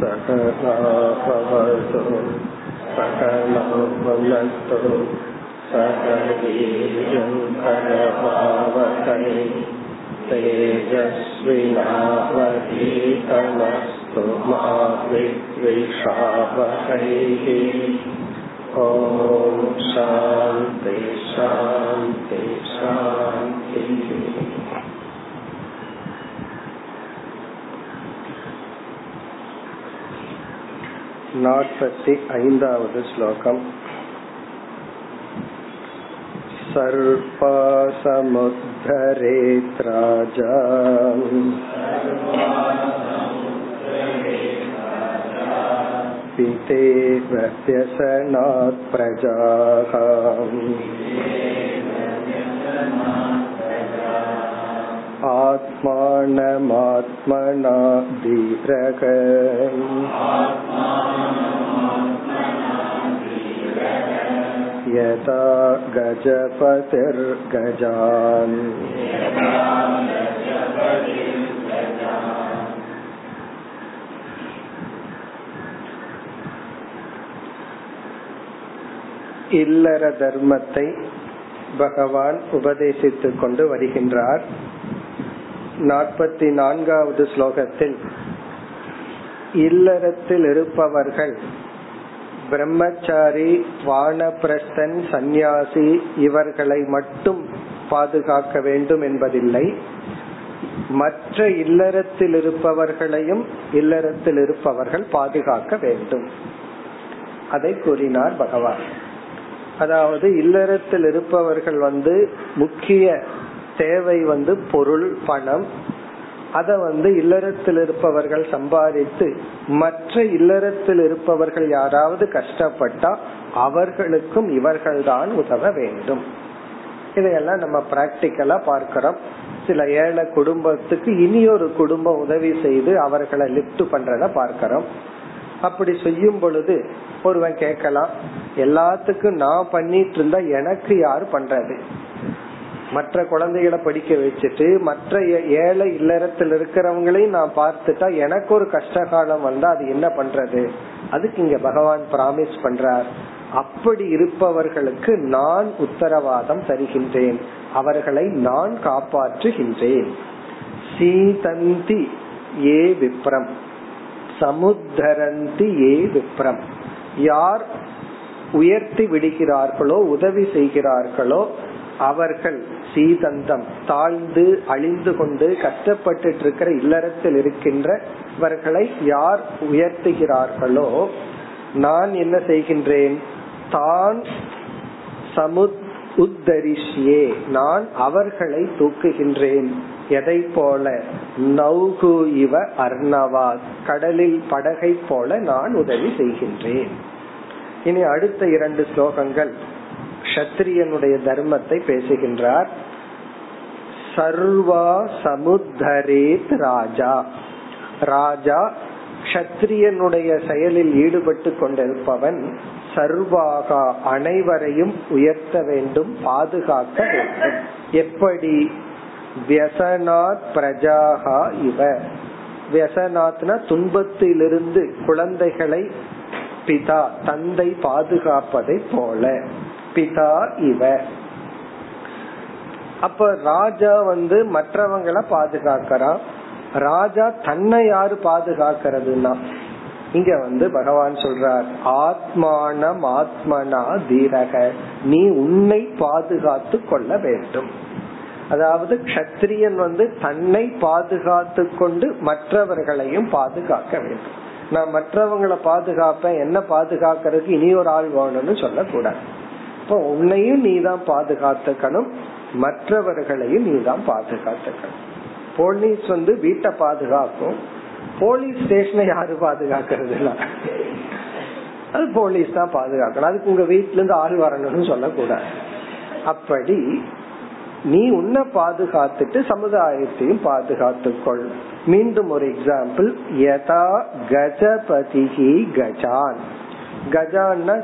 सकलाभवतु सकलो भुनस्तु सकवीर्यङ्करभावकै तेजस्विनावधीतमस्तु मा विद्विषावहैः ॐ शान्ति शान्ति शान्तिः नापतिवद् श्लोकम् सर्पासमुद्धरेत् राजा पितेव व्यसनात् प्रजाः आत्मानमात्मना धीरक यथा गजपतिर्गजान् இல்லற தர்மத்தை பகவான் உபதேசித்துக் கொண்டு வருகின்றார் நாற்பத்தி நான்காவது ஸ்லோகத்தில் இல்லறத்தில் இருப்பவர்கள் பிரம்மச்சாரி வானப்பிரஸ்தன் சந்நியாசி இவர்களை மட்டும் பாதுகாக்க வேண்டும் என்பதில்லை. மற்ற இல்லறத்தில் இருப்பவர்களையும் இல்லறத்தில் இருப்பவர்கள் பாதுகாக்க வேண்டும். அதை கூறினார் பகவான். அதாவது இல்லறத்தில் இருப்பவர்கள் வந்து முக்கிய தேவை வந்து பொருள் பணம் அத வந்து இல்லறத்தில் இருப்பவர்கள் சம்பாதித்து மற்ற இல்லறத்தில் இருப்பவர்கள் யாராவது கஷ்டப்பட்டா அவர்களுக்கும் இவர்கள்தான் உதவ வேண்டும். இதையெல்லாம் நம்ம பிராக்டிக்கலா பார்க்கிறோம். சில ஏழை குடும்பத்துக்கு இனி ஒரு குடும்பம் உதவி செய்து அவர்களை லிப்ட் பண்றத பார்க்கிறோம். அப்படி செய்யும் பொழுது ஒருவன் கேட்கலாம் எல்லாத்துக்கும் நான் பண்ணிட்டு இருந்தா எனக்கு யார் பண்றது? மற்ற குழந்தைகளை படிக்க வச்சுட்டு மற்ற ஏழை இல்லறத்தில் இருக்கிறவங்களையும் நான் பார்த்துட்டா எனக்கு ஒரு கஷ்ட காலம் வந்தா அது என்ன பண்றது? அதுக்கு இங்க பகவான் பிராமிஸ் பண்றார். அப்படி இருப்பவர்களுக்கு நான் உத்தரவாதம் தருகின்றேன். அவர்களை நான் காப்பாற்றுகின்றேன். சீதந்தி ஏ விப்ரம். சமுத்தரந்தி ஏ விப்ரம். யார் உயர்த்தி விடுகிறார்களோ உதவி செய்கிறார்களோ அவர்கள் சீதந்தம் தாழ்ந்து அழிந்து கொண்டு கஷ்டப்பட்டு இருக்கிற இல்லறத்தில் இருக்கின்றவர்களை யார் உயர்த்துகிறார்களோ நான் என்ன செய்கின்றேன்? தான் சமுத் உத்தரிஷியே நான் அவர்களை தூக்குகின்றேன். எதை போல? நௌகு இவ அர்ணவா கடலில் படகை போல நான் உதவி செய்கின்றேன். இனி அடுத்த இரண்டு ஸ்லோகங்கள். கத்திரியனுடைய தர்மத்தை பேசுகின்றார். சர்வா சமுத்தரேத் ராஜா. ராஜா கஷத்திரியனுடைய செயலில் ஈடுபட்டு கொண்டிருப்பவன் சர்வாகா அனைவரையும் உயர்த்த வேண்டும் பாதுகாக்க வேண்டும். எப்படி? வியசனாத் பிரஜாகா இவ. வியசனாத்னா துன்பத்திலிருந்து குழந்தைகளை பிதா தந்தை பாதுகாப்பதை போல. பிதா இவ. அப்ப ராஜா வந்து மற்றவங்களை பாதுகாக்கிறான் ராஜா தன்னை யாரு பாதுகாக்கிறதுனா இங்க வந்து பகவான் சொல்றார் ஆத்மானம் ஆத்மனா தீரக. நீ உன்னை பாதுகாத்து கொள்ள வேண்டும். அதாவது கத்திரியன் வந்து தன்னை பாதுகாத்து கொண்டு மற்றவர்களையும் பாதுகாக்க வேண்டும். நான் மற்றவங்களை பாதுகாப்பேன் என்ன பாதுகாக்கிறதுக்கு இனி ஒரு ஆள் வேணும்னு சொல்லக்கூடாது. இப்போ உன்னையும் நீ தான் பாதுகாத்துக்கணும். மற்றவர்களையும் நீ தான் பாதுகாத்துக்கணும். போலீஸ் வந்து வீட்டை பாதுகாக்கும். போலீஸ் ஸ்டேஷனை யாரு பாதுகாக்கிறது அது போலீஸ் தான் பாதுகாக்கணும். அதுக்கு உங்க வீட்டுல இருந்து ஆள் வரணும்னு சொல்லக்கூடாது. அப்படி நீ உன்னை பாதுகாத்துட்டு சமுதாயத்தையும் பாதுகாத்துக்கொள். மீண்டும் ஒரு எக்ஸாம்பிள் யதா கஜபதிகி கஜான். கஜான்னா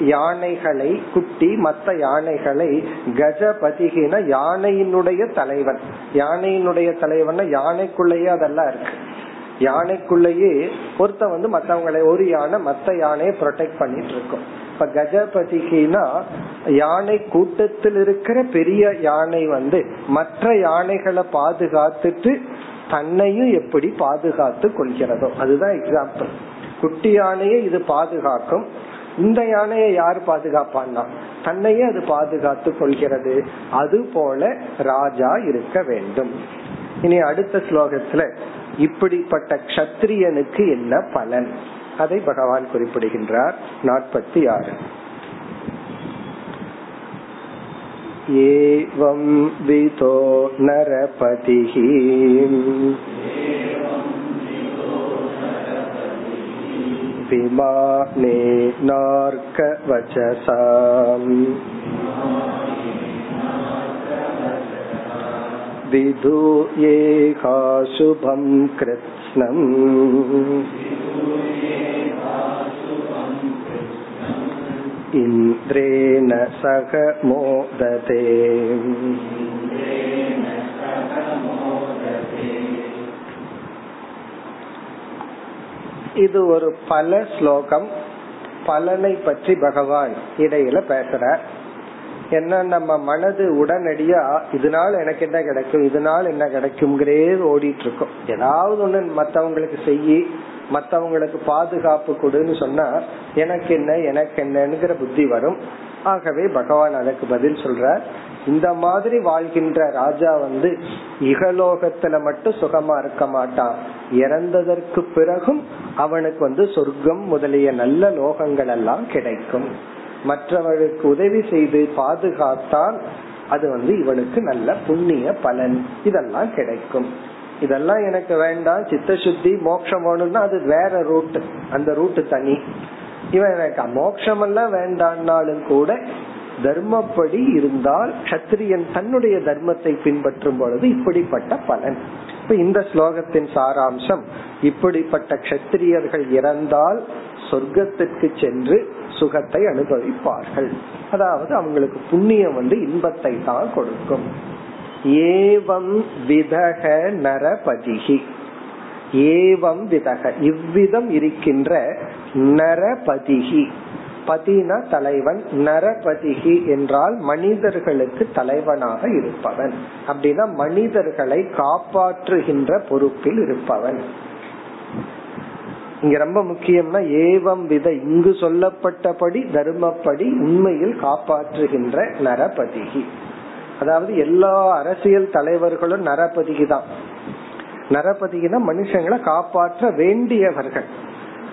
யானைகளை குட்டி மத்த யானைகளை கஜபதிகின யானையினுடைய தலைவன். யானையினுடைய தலைவன் யானைக்குள்ளேயே அதெல்லாம் இருக்கு. யானைக்குள்ளேயே ஒருத்த வந்து மத்தவங்களை ஒரு யானை மத்த யானையை ப்ரொடெக்ட் பண்ணிட்டு இருக்கும். இப்ப கஜபதிக்குனா யானை கூட்டத்தில் இருக்கிற பெரிய யானை வந்து மற்ற யானைகளை பாதுகாத்துட்டு தன்னையும் எப்படி பாதுகாத்து கொள்கிறதோ. அதுதான் எக்ஸாம்பிள் குட்டி யானையை இது பாதுகாக்கும். இந்த யானையை யார் பாதுகாப்பான்னா தன்னையே அது பாதுகாத்து கொள்கிறது அது போல ராஜா இருக்க வேண்டும் இனி அடுத்த ஸ்லோகத்துல இப்படிப்பட்ட கஷத்திரியனுக்கு என்ன பலன் அதை பகவான் குறிப்பிடுகின்றார் நாற்பத்தி ஆறு एवं वितो नरपतिः विमानेनार्कवचसाम् विधूयेहाशुभं कृत्स्नम् इन्द्रेण सह मोदते இது ஒரு பல ஸ்லோகம் பலனை பற்றி பகவான் இடையில பேசுறார். என்ன நம்ம மனது உடனடியா இதனால எனக்கு என்ன கிடைக்கும் இதனால என்ன கிடைக்கும்ங்கிறே ஓடிட்டு இருக்கும் ஏதாவது ஒண்ணு மத்தவங்களுக்கு செய்யி மத்தவங்களுக்கு பாதுகாப்பு கொடுன்னு சொன்னா எனக்கு என்ன எனக்கு என்னங்கிற புத்தி வரும். ஆகவே பகவான் அதற்கு பதில் சொல்றார். இந்த மாதிரி வாழ்கின்ற ராஜா வந்து இகலோகத்துல மட்டும் சுகமா இருக்க மாட்டான். இறந்ததற்கு பிறகும் அவனுக்கு வந்து சொர்க்கம் முதலிய நல்ல லோகங்கள் எல்லாம் கிடைக்கும். மற்றவர்களுக்கு உதவி செய்து பாதுகாத்தால் அது வந்து இவனுக்கு நல்ல புண்ணிய பலன். இதெல்லாம் கிடைக்கும். இதெல்லாம் எனக்கு வேண்டாம் சித்த சுத்தி மோட்சம் வேணும்னா அது வேற ரூட் அந்த ரூட் தனி. இவன் எனக்கு மோட்சம் எல்லாம் வேண்டாம்னாலும் கூட தர்மப்படி இருந்தால் கத்திரியன் தன்னுடைய தர்மத்தை பின்பற்றும் பொழுது இப்படிப்பட்ட பலன். இப்ப இந்த ஸ்லோகத்தின் சாராம்சம் இப்படிப்பட்ட கத்திரியர்கள் இறந்தால் சொர்க்கத்திற்கு சென்று சுகத்தை அனுபவிப்பார்கள். அதாவது அவங்களுக்கு புண்ணியம் வந்து இன்பத்தை தான் கொடுக்கும். ஏவம் விதக நரபதிகி ஏவம் விதக. இவ்விதம் இருக்கின்ற நரபதிகி பதினா தலைவன் நரபதிகி என்றால் மனிதர்களுக்கு தலைவனாக இருப்பவன். அப்படின்னா மனிதர்களை காப்பாற்றுகின்ற பொறுப்பில் இருப்பவன். இங்க ரொம்ப முக்கியம்னா ஏவம் வித இங்கு சொல்லப்பட்டபடி தர்மப்படி உண்மையில் காப்பாற்றுகின்ற நரபதிகி. அதாவது எல்லா அரசியல் தலைவர்களும் நரபதிகி தான் நரபதிகிதான் மனுஷங்களை காப்பாற்ற வேண்டியவர்கள்.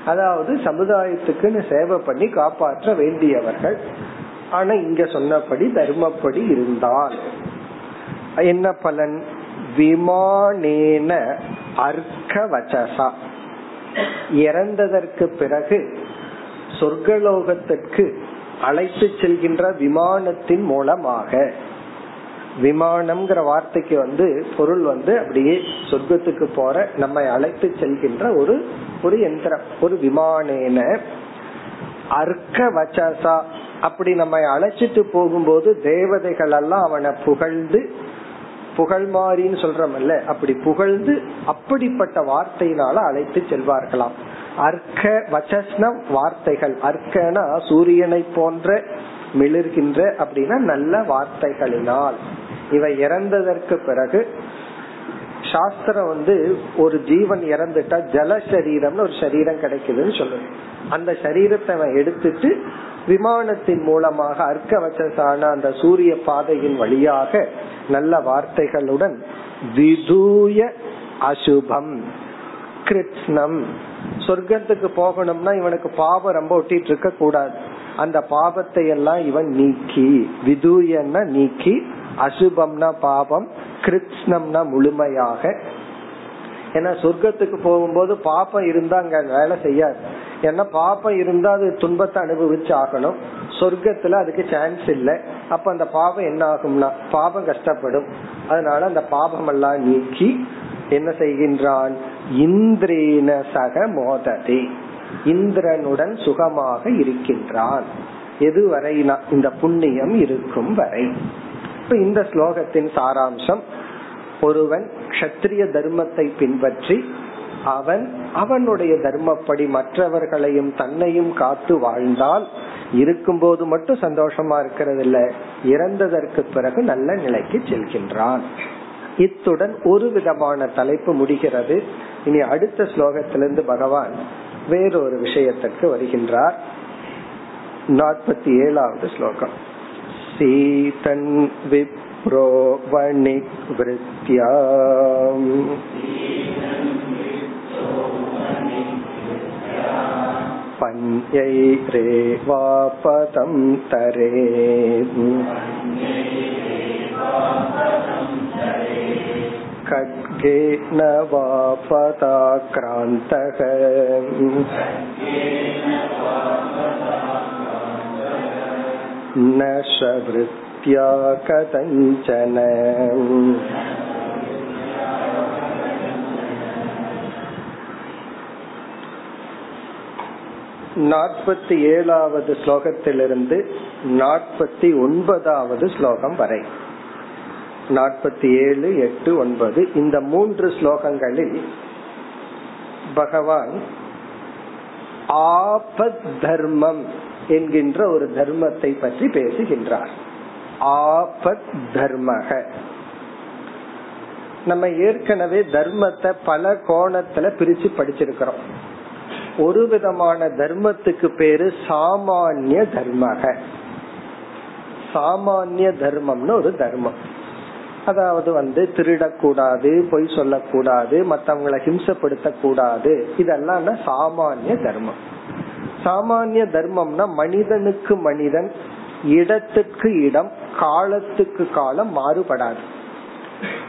அதாவது சமுதாயத்துக்குன்னு சேவை பண்ணி காப்பாற்ற வேண்டியவர்கள். ஆனா இங்க சொன்னபடி தர்மப்படி இருந்தால். என்ன பலன்? விமானேன அர்க்க வச்சசா இறந்ததற்கு பிறகு சொர்க்கலோகத்திற்கு அழைத்து செல்கின்ற விமானத்தின் மூலமாக. விமானம்ங்கிற வார்த்தைக்கு வந்து பொருள் வந்து அப்படியே சொர்க்கத்துக்கு போற நம்மை அழைத்து செல்கின்ற ஒரு ஒரு எந்திரம் ஒரு விமானேன. அர்க்க வச்சசா. அப்படி நம்மை அழைச்சிட்டு போகும்போது தேவதைகள் எல்லாம் அவனை புகழ்ந்து புகழ்மாரின்னு சொல்றமல்ல அப்படி புகழ்ந்து அப்படிப்பட்ட வார்த்தையினால அழைத்து செல்வார்களாம். அர்க்க வச்சஸ்ன வார்த்தைகள். அர்க்கனா சூரியனை போன்ற மிளிர்கின்ற அப்படின்னா நல்ல வார்த்தைகளினால். இவை இறந்ததற்கு பிறகு சாஸ்திரம் வந்து ஒரு ஜீவன் இறந்துட்டா ஜல சரீரம்னு ஒரு சரீரம் கிடைக்குதுன்னு சொல்லுது. அந்த சரீரத்தை அவன் எடுத்துட்டு விமானத்தின் மூலமாக அர்க்க வச்சசான அந்த சூரிய பாதையின் வழியாக நல்ல வார்த்தைகளுடன் விதூய அசுபம் கிருஷ்ணம் சொர்க்கத்துக்கு போகணும்னா இவனுக்கு பாவம் ரொம்ப ஒட்டிட்டு இருக்க கூடாது அந்த பாவத்தை எல்லாம் இவன் நீக்கி விதூயன்னா நீக்கி அசுபம்னா பாபம் கிருத்னம்னா முழுமையாக. ஏன்னா சொர்க்கத்துக்கு போகும்போது பாப்பம் இருந்தா அங்க வேலை செய்யாது. ஏன்னா பாப்பம் இருந்தா அது துன்பத்தை அனுபவிச்சு ஆகணும். சொர்க்கத்துல அதுக்கு சான்ஸ் இல்ல. அப்ப அந்த பாவம் என்ன ஆகும்னா பாபம் கஷ்டப்படும். அதனால அந்த பாபம் எல்லாம் நீக்கி என்ன செய்கின்றான்? இந்திரேன சக மோததி. இந்திரனுடன் சுகமாக இருக்கின்றான். எதுவரை இந்த புண்ணியம் இருக்கும் வரை. இப்ப இந்த ஸ்லோகத்தின் சாராம்சம் ஒருவன் கஷத்திரிய தர்மத்தை பின்பற்றி அவன் அவனுடைய தர்மப்படி மற்றவர்களையும் தன்னையும் காத்து வாழ்ந்தால் இருக்கும்போது மட்டும் சந்தோஷமா இருக்கிறது இல்ல இறந்ததற்கு பிறகு நல்ல நிலைக்கு செல்கின்றான். இத்துடன் ஒரு விதமான தலைப்பு முடிகிறது. இனி அடுத்த ஸ்லோகத்திலிருந்து பகவான் வேறொரு விஷயத்திற்கு வருகின்றார். நாற்பத்தி ஏழாவது ஸ்லோகம். सीतन् विप्रो वणिक्वृत्या पञ्चैरेवापदं तरे खड्गेन वापदाक्रान्तः न सवृत्त्या कथञ्चन நாற்பத்தி ஏழாவது ஸ்லோகத்திலிருந்து நாற்பத்தி ஒன்பதாவது ஸ்லோகம் வரை நாற்பத்தி ஏழு எட்டு ஒன்பது இந்த மூன்று ஸ்லோகங்களில் பகவான் ஆபத் தர்மம் என்கின்ற ஒரு தர்மத்தை பற்றி பேசுகின்றார். ஆபத் தர்மக. நம்ம ஏற்கனவே தர்மத்தை பல கோணத்துல பிரிச்சு படிச்சிருக்கிறோம். ஒரு விதமான தர்மத்துக்கு பேரு சாமானிய தர்மக. சாமானிய தர்மம்னு ஒரு தர்மம். அதாவது வந்து திருடக்கூடாது பொய் சொல்லக்கூடாது மற்றவங்களை ஹிம்சப்படுத்த கூடாது இதெல்லாம் சாமானிய தர்மம். சாமானிய தர்மம்னா மனிதனுக்கு மனிதன் இடத்துக்கு இடம் காலத்துக்கு காலம் மாறுபடாது.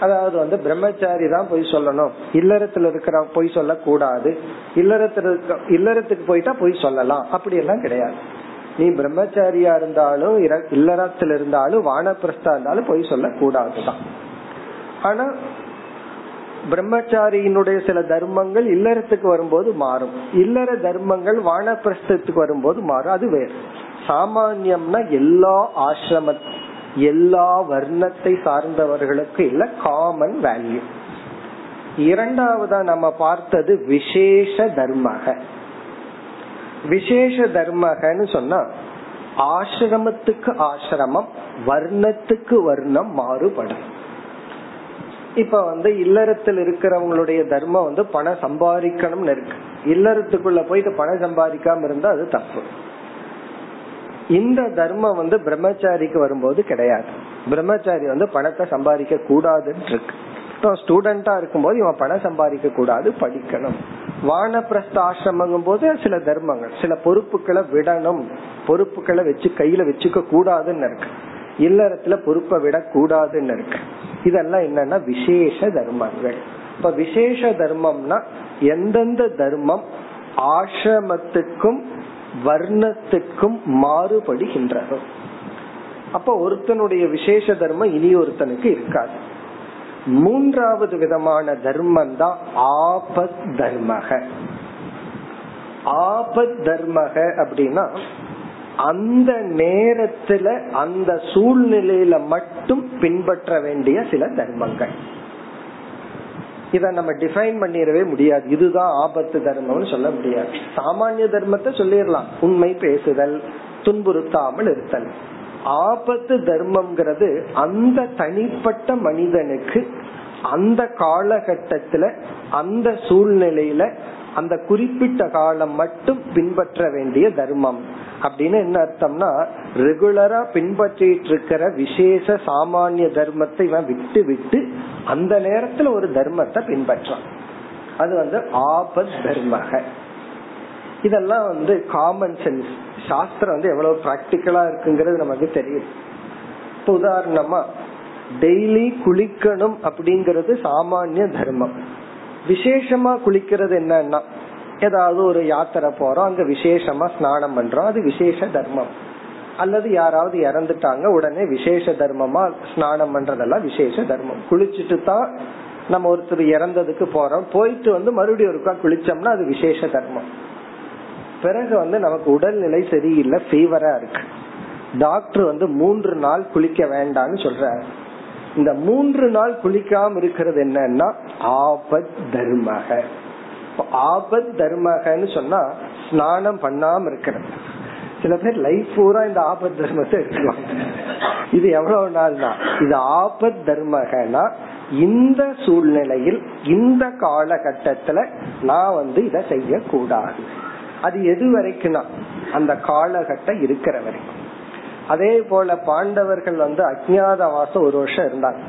அதாவது வந்து பிரம்மச்சாரி தான் பொய் சொல்லணும். இல்லறத்துல இருக்கிற பொய் சொல்லக்கூடாது. இல்லறத்துல இருக்க இல்லறத்துக்கு போயிட்டா பொய் சொல்லலாம். அப்படி எல்லாம் கிடையாது. நீ பிரம்மச்சாரியா இருந்தாலும் இல்லறத்துல இருந்தாலும் வானப்பிரஸ்தா இருந்தாலும் பொய் சொல்லக்கூடாதுதான். ஆனா பிரம்மச்சாரியினுடைய சில தர்மங்கள் இல்லறத்துக்கு வரும்போது மாறும். இல்லற தர்மங்கள் வானப்பிரஸ்தத்துக்கு வரும்போது மாறும். அது வேறு. சாமானியம்னா எல்லா ஆசிரம எல்லா வர்ணத்தை சார்ந்தவர்களுக்கு இல்ல காமன் வேல்யூ இரண்டாவதா நம்ம பார்த்தது விசேஷ தர்மக. விசேஷ தர்மகன்னு சொன்னா ஆசிரமத்துக்கு ஆசிரமம் வர்ணத்துக்கு வர்ணம் மாறுபடும். இப்ப வந்து இல்லறத்தில் இருக்கிறவங்களுடைய தர்மம் வந்து பணம் சம்பாதிக்கணும்னு இருக்கு. இல்லறத்துக்குள்ள போயிட்டு பணம் சம்பாதிக்காம இருந்தா அது தப்பு. இந்த தர்மம் வந்து பிரம்மச்சாரிக்கு வரும்போது கிடையாது. பிரம்மச்சாரி வந்து பணத்தை சம்பாதிக்க கூடாதுன்னு இருக்கு. ஸ்டூடெண்டா இருக்கும்போது இவன் பணம் சம்பாதிக்க கூடாது படிக்கணும். வானப்பிரஸ்த ஆசிரமங்கும் போது சில தர்மங்கள் சில பொறுப்புகளை விடணும். பொறுப்புகளை வச்சு கையில வச்சுக்க கூடாதுன்னு இருக்கு. இல்லறத்துல பொறுப்பை விட கூடாதுன்னு இருக்கு. இதெல்லாம் என்னன்னா விசேஷ தர்மங்கள். இப்ப விசேஷ தர்மம்னா எந்தெந்த தர்மம் ஆசிரமத்துக்கும் வர்ணத்துக்கும் மாறுபடுகின்றதோ. அப்ப ஒருத்தனுடைய விசேஷ தர்மம் இனி ஒருத்தனுக்கு இருக்காது. மூன்றாவது விதமான தர்மம் தான் ஆபத் தர்மக. ஆபத் தர்மக அப்படின்னா அந்த நேரத்துல அந்த சூழ்நிலையில மட்டும் பின்பற்ற வேண்டிய சில தர்மங்கள். இத நம்ம டிஃபைன் பண்ணிடவே முடியாது. இதுதான் ஆபத்து தர்மம்னு சொல்ல முடியாது. சாமானிய தர்மத்தை சொல்லிடலாம். உண்மை பேசுதல் துன்புறுத்தாமல் இருத்தல். ஆபத்து தர்மம்ங்கிறது அந்த தனிப்பட்ட மனிதனுக்கு அந்த காலகட்டத்துல அந்த சூழ்நிலையில அந்த குறிப்பிட்ட காலம் மட்டும் பின்பற்ற வேண்டிய தர்மம். அப்படின்னு என்ன அர்த்தம்னா ரெகுலரா பின்பற்றிட்டு இருக்கிற விசேஷ சாமானிய தர்மத்தை இவன் விட்டு விட்டு அந்த நேரத்துல ஒரு தர்மத்தை பின்பற்றான். அது வந்து ஆபத் தர்மக. இதெல்லாம் வந்து காமன் சென்ஸ் சாஸ்திரம் வந்து எவ்வளவு பிராக்டிக்கலா இருக்குங்கிறது நமக்கு தெரியும். இப்ப உதாரணமா டெய்லி குளிக்கணும் அப்படிங்கறது சாமானிய தர்மம். விசேஷமா குளிக்கிறது என்னன்னா ஏதாவது ஒரு யாத்திரை போறோம் அங்க விசேஷமா ஸ்நானம் பண்றோம் அது விசேஷ தர்மம். அல்லது யாராவது இறந்துட்டாங்க உடனே விசேஷ தர்மமா ஸ்நானம் பண்றதெல்லாம் விசேஷ தர்மம். குளிச்சுட்டு தான் நம்ம ஒருத்தர் இறந்ததுக்கு போறோம். போயிட்டு வந்து மறுபடியும் ஒருக்கா குளிச்சோம்னா அது விசேஷ தர்மம். பிறகு வந்து நமக்கு உடல்நிலை சரியில்லை ஃபீவரா இருக்கு. டாக்டர் வந்து மூன்று நாள் குளிக்க வேண்டாம்னு சொல்றாரு. இந்த மூன்று நாள் குளிக்காம இருக்கிறது என்னன்னா ஆபத் தர்மக. ஆபத் தர்மகன்னு சொன்னா ஸ்நானம் பண்ணாம இருக்கிறது. சில பேர் லைஃப் பூரா இந்த ஆபத் தர்மத்தை எடுத்துக்குவாங்க இது எவ்வளவு நாள் தான் இது ஆபத் தர்மகனா இந்த சூழ்நிலையில் இந்த காலகட்டத்துல நான் வந்து இதை செய்யக்கூடாது. அது எது வரைக்கும்னா அந்த காலகட்டம் இருக்கிற வரைக்கும். அதே போல பாண்டவர்கள் வந்து அஜாத வாசம் ஒரு வருஷம் இருந்தாங்க.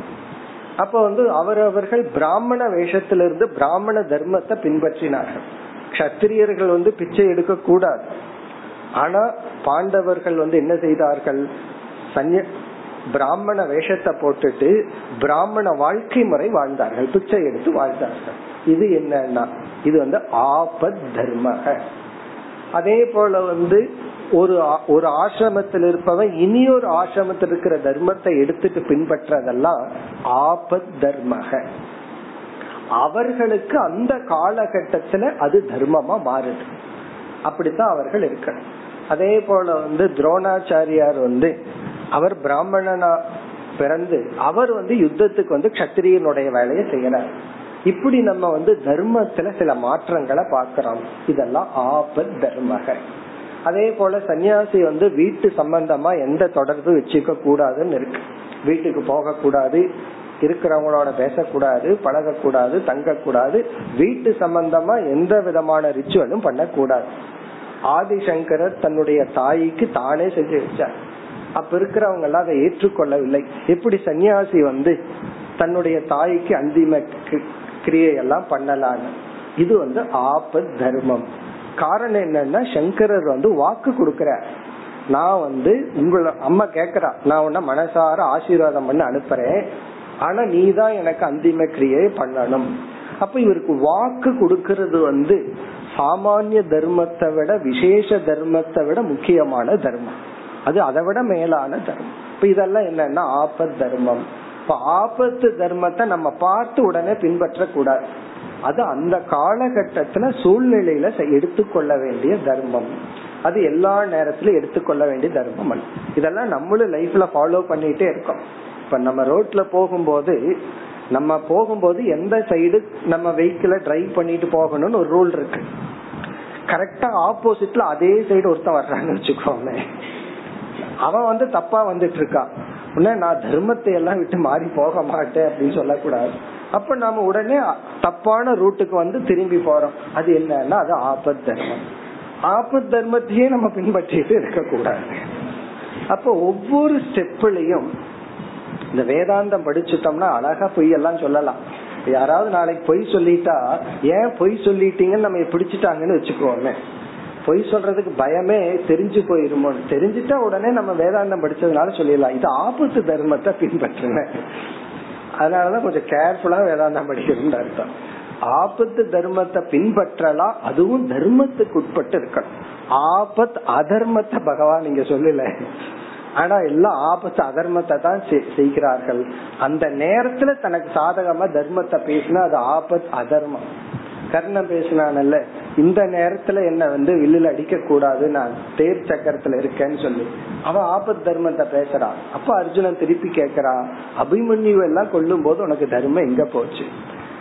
அப்ப வந்து அவரவர்கள் பிராமண வேஷத்திலிருந்து பிராமண தர்மத்தை பின்பற்றினார்கள். கத்திரியர்கள் வந்து பிச்சை எடுக்க கூடாது. ஆனா பாண்டவர்கள் வந்து என்ன செய்தார்கள்? சன்ய பிராமண வேஷத்தை போட்டுட்டு பிராமண வாழ்க்கை முறை வாழ்ந்தார்கள். பிச்சை எடுத்து வாழ்ந்தார்கள். இது என்னன்னா இது வந்து ஆபத் தர்மக அதே போல வந்து ஒரு ஒரு ஆசிரமத்தில் இருப்பவன் இனி ஒரு ஆசிரமத்தில் இருக்கிற தர்மத்தை எடுத்துட்டு பின்பற்றதெல்லாம் ஆபத் தர்மக. அவர்களுக்கு அந்த காலகட்டத்துல அது தர்மமா மாறுது. அப்படித்தான் அவர்கள் இருக்கணும். அதே போல வந்து துரோணாச்சாரியார் வந்து அவர் பிராமணனா பிறந்து அவர் வந்து யுத்தத்துக்கு வந்து கத்திரியனுடைய வேலையை செய்யறார். இப்படி நம்ம வந்து தர்மத்துல சில மாற்றங்களை பாக்கிறோம் இதெல்லாம் ஆபத் தர்மக. அதே போல சன்னியாசி வந்து வீட்டு சம்பந்தமா எந்த தொடர்பு வச்சுக்க கூடாதுன்னு இருக்கு. வீட்டுக்கு போக கூடாது இருக்கிறவங்களோட பேசக்கூடாது பழகக்கூடாது தங்கக்கூடாது வீட்டு சம்பந்தமா எந்த விதமான ரிச்சுவலும் பண்ணக்கூடாது. ஆதிசங்கரர் தன்னுடைய தாய்க்கு தானே செஞ்சு வச்சார். அப்ப இருக்கிறவங்க எல்லாம் அதை ஏற்றுக்கொள்ளவில்லை. எப்படி சன்னியாசி வந்து தன்னுடைய தாய்க்கு அந்திம கிரியை எல்லாம் பண்ணலான்னு? இது வந்து ஆபத் தர்மம். காரணம் என்னன்னா சங்கரர் வந்து வாக்கு கொடுக்கற. நான் வந்து உங்களை அம்மா கேக்குறா நான் உன்ன மனசார ஆசீர்வாதம் பண்ண அனுப்புறேன். ஆனா நீ தான் எனக்கு அந்திம கிரியை பண்ணணும். அப்ப இவருக்கு வாக்கு கொடுக்கறது வந்து சாமானிய தர்மத்தை விட விசேஷ தர்மத்தை விட முக்கியமான தர்மம். அது அதை விட மேலான தர்மம். இப்ப இதெல்லாம் என்னன்னா ஆபத் தர்மம். இப்ப ஆபத்து தர்மத்தை நம்ம பார்த்து உடனே பின்பற்ற கூடாது அது அந்த காலகட்டத்துல சூழ்நிலையில எடுத்துக்கொள்ள வேண்டிய தர்மம். அது எல்லா நேரத்திலும் எடுத்துக்கொள்ள வேண்டிய தர்மம் அல்ல இதெல்லாம் நம்மளும் லைஃப்ல ஃபாலோ பண்ணிட்டே இருக்கோம். இப்ப நம்ம ரோட்ல போகும்போது நம்ம போகும்போது எந்த சைடு நம்ம வெஹிக்கிள டிரைவ் பண்ணிட்டு போகணும்னு ஒரு ரூல் இருக்கு. கரெக்டா ஆப்போசிட்ல அதே சைடு ஒருத்தன் வர்றான்னு வச்சுக்கோங்க அவன் வந்து தப்பா வந்துட்டு இருக்கான் உடனே நான் தர்மத்தை எல்லாம் விட்டு மாறி போக மாட்டேன் அப்படின்னு சொல்லக்கூடாது. அப்ப நாம உடனே தப்பான ரூட்டுக்கு வந்து திரும்பி போறோம். அது என்னன்னா அது ஆபத் தர்மம். ஆபத் தர்மத்தையே நம்ம பின்பற்றிட்டு இருக்க கூடாது அப்ப ஒவ்வொரு ஸ்டெப்லயும் இந்த வேதாந்தம் படிச்சுட்டோம்னா அழகா பொய் எல்லாம் சொல்லலாம். யாராவது நாளைக்கு பொய் சொல்லிட்டா ஏன் பொய் சொல்லிட்டீங்கன்னு நம்ம பிடிச்சிட்டாங்கன்னு வச்சுக்கோமே. பொய் சொல்றதுக்கு பயமே தெரிஞ்சு போயிருமோ தெரிஞ்சுட்டா உடனே நம்ம வேதாந்தம் படிச்சதுனால சொல்லிடலாம். இது ஆபத்து தர்மத்தை பின்பற்றுங்க. அதனாலதான் கொஞ்சம் கேர்ஃபுல்லா வேதாந்தம் படிக்கணும்னு அர்த்தம். ஆபத்து தர்மத்தை பின்பற்றலாம் அதுவும் தர்மத்துக்கு உட்பட்டு இருக்கணும். ஆபத் அதர்மத்தை பகவான் நீங்க சொல்லல. ஆனா எல்லாம் ஆபத்து அதர்மத்தை தான் செய்கிறார்கள். அந்த நேரத்துல தனக்கு சாதகமா தர்மத்தை பேசினா அது ஆபத் அதர்மம். கர்ணம் பேசினான்ல இந்த நேரத்துல என்ன வந்து வில்லுல அடிக்க கூடாது நான் தேர் சக்கரத்துல இருக்கேன்னு சொல்லி. அவன் ஆபத் தர்மத்தை பேசுறான். அப்ப அர்ஜுனன் திருப்பி கேக்குறான் அபிமன்யு எல்லாம் கொல்லும் போது உனக்கு தர்மம் எங்க போச்சு?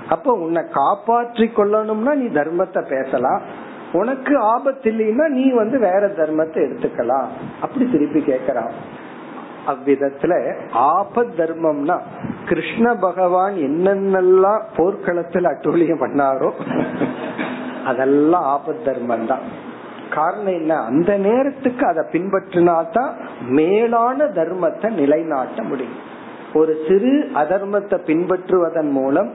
அப்ப உன்னை காப்பாற்றி கொள்ளணும்னா நீ தர்மத்தை பேசலாம். உனக்கு ஆபத்து இல்லைன்னா நீ வந்து வேற தர்மத்தை எடுத்துக்கலாம். அப்படி திருப்பி கேக்குறான். அவ்விதத்துல ஆபத் தர்மம்னா கிருஷ்ண பகவான் என்னென்னலாம் போர்க்களத்துல அட்டூழியம் பண்ணாரோ அதெல்லாம் ஆபத் தர்மம் தான் காரணம் என்ன? அந்த நேரத்துக்கு அதை பின்பற்றினாதான் மேலான தர்மத்தை நிலைநாட்ட முடியும். ஒரு சிறு அதர்மத்தை பின்பற்றுவதன் மூலம்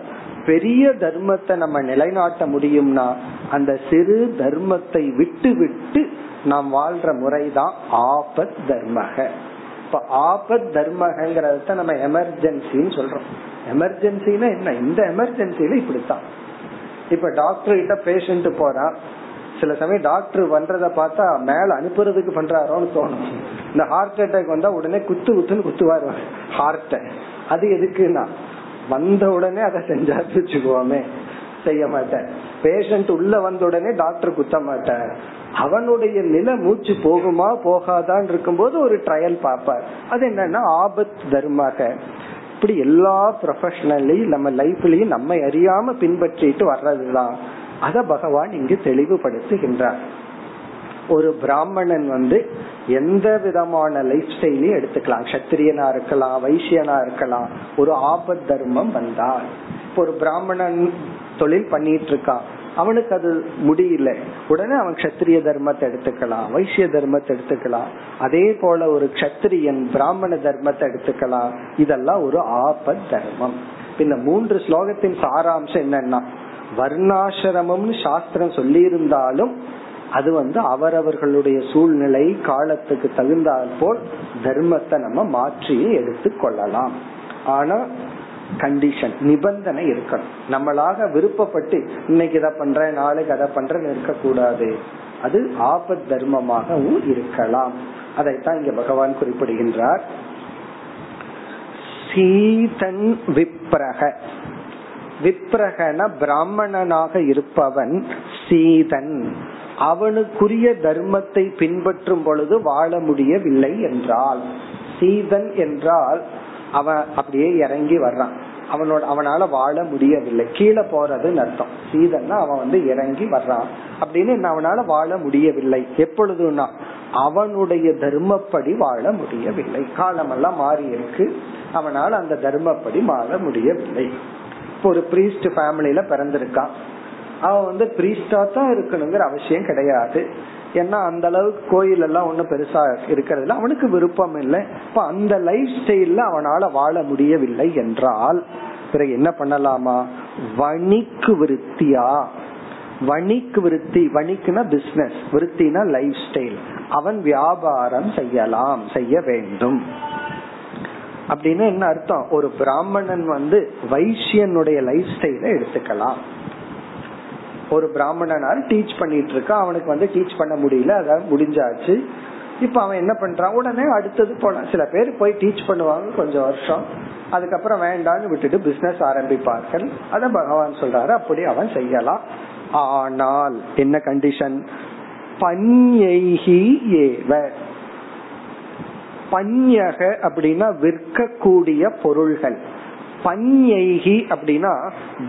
பெரிய தர்மத்தை நம்ம நிலைநாட்ட முடியும்னா அந்த சிறு தர்மத்தை விட்டு விட்டு நாம் வாழ்ற முறைதான் ஆபத் தர்மக. இப்ப ஆபத் தர்மங்கிறத நம்ம எமர்ஜென்சின்னு சொல்றோம். எமர்ஜென்சினா என்ன? இந்த எமர்ஜென்சில இப்படித்தான். இப்ப டாக்டர் கிட்ட பேஷண்ட் போறான் சில சமயம் டாக்டர் பண்றத பார்த்தா மேல அனுப்புறதுக்கு பண்றாரோன்னு தோணும். இந்த ஹார்ட் அட்டாக் வந்தா உடனே குத்து குத்துன்னு குத்துவாரு. ஹார்ட்ட அது எதுக்குன்னா வந்த உடனே அதை செஞ்சா வச்சுக்குவோமே செய்ய மாட்டேன் பேஷண்ட் உள்ள வந்த உடனே டாக்டர் குத்த மாட்டார். அவனுடைய நில மூச்சு போகுமா போகாதான் இருக்கும்போது ஒரு ட்ரையல் பார்ப்பார். அது என்னன்னா ஆபத் தர்மாக. இப்படி எல்லா ப்ரொஃபஷனலையும் நம்ம லைஃப்லயும் நம்ம அறியாம பின்பற்றிட்டு வர்றதுதான். அத பகவான் இங்கு தெளிவுபடுத்துகின்றார். ஒரு பிராமணன் வந்து எந்த விதமான லைஃப் ஸ்டைலையும் எடுத்துக்கலாம். சத்திரியனா இருக்கலாம் வைசியனா இருக்கலாம். ஒரு ஆபத் தர்மம் வந்தால். இப்போ ஒரு பிராமணன் தொழில் பண்ணிட்டு இருக்கான். அவனுக்கு அது முடியல. உடனே அவன் கத்திரிய தர்மத்தை எடுத்துக்கலாம் வைசிய தர்மத்தை எடுத்துக்கலாம் அதே போல ஒரு கத்திரியன் பிராமண தர்மத்தை எடுத்துக்கலாம். இதெல்லாம் ஒரு ஆபத் தர்மம். இந்த மூன்று ஸ்லோகத்தின் சாராம்சம் என்னன்னா வர்ணாசிரமம்னு சாஸ்திரம் சொல்லி இருந்தாலும் அது வந்து அவரவர்களுடைய சூழ்நிலை காலத்துக்கு தகுந்தால் போல் தர்மத்தை நம்ம மாற்றி எடுத்து கொள்ளலாம். ஆனா கண்டிஷன் நிபந்தனை இருக்கணும். நம்மளாக விருப்பப்பட்டு இன்னைக்கு இதை பண்றேன் நாளைக்கு அதை பண்றேன்னு இருக்கக்கூடாது. அது ஆபத் தர்மமாகவும் இருக்கலாம். அதைத்தான் இங்க பகவான் குறிப்பிடுகின்றார். சீதன் விப்ரக. விப்ரகன பிராமணனாக இருப்பவன் சீதன். அவனுக்குரிய தர்மத்தை பின்பற்றும் பொழுது வாழ முடியவில்லை என்றால் சீதன் என்றால் அவன் அப்படியே இறங்கி வர்றான். அவனோட அவனால வாழ முடியவில்லை. கீழே போறதுன்னு அர்த்தம். சீதன்னா அவன் வந்து இறங்கி வர்றான். அப்படின்னு அவனால வாழ முடியவில்லை. எப்பொழுதுனா அவனுடைய தர்மப்படி வாழ முடியவில்லை. காலமெல்லாம் மாறி இருக்கு. அவனால அந்த தர்மப்படி வாழ முடியவில்லை. இப்போ ஒரு பிரீஸ்ட் ஃபேமிலியில பிறந்திருக்கான். அவன் வந்து பிரீஸ்டா தான் இருக்கணுங்கிற அவசியம் கிடையாது. ஏன்னா அந்த அளவுக்கு கோயில் எல்லாம் ஒன்னும் பெருசா இருக்கிறதுல அவனுக்கு விருப்பம் இல்லை. இப்ப அந்த லைஃப் ஸ்டைல்ல அவனால வாழ முடியவில்லை என்றால் பிறகு என்ன பண்ணலாமா? வணிக்கு விருத்தியா? வணிக்கு விருத்தி வணிக்குனா பிசினஸ் விருத்தினா லைஃப் ஸ்டைல் அவன் வியாபாரம் செய்யலாம் செய்ய வேண்டும். அப்படின்னு என்ன அர்த்தம்? ஒரு பிராமணன் வந்து வைசியனுடைய லைஃப் ஸ்டைல எடுத்துக்கலாம். ஒரு பிராமணனார் டீச் பண்ணிட்டு இருக்கான் அவனுக்கு வந்து டீச் பண்ண முடியல அதாவது முடிஞ்சாச்சு. இப்ப அவன் என்ன பண்றான் உடனே அடுத்தது போன சில பேர் போய் டீச் பண்ணுவாங்க கொஞ்சம் வருஷம். அதுக்கப்புறம் வேண்டான்னு விட்டுட்டு பிசினஸ் ஆரம்பிப்பார்கள். அத பகவான் சொல்றாரு அப்படி அவன் செய்யலாம். ஆனால் என்ன கண்டிஷன் பன்யைகி ஏவ. பன்யக அப்படின்னா விற்கக்கூடிய பொருள்கள். பன்யைகி அப்படின்னா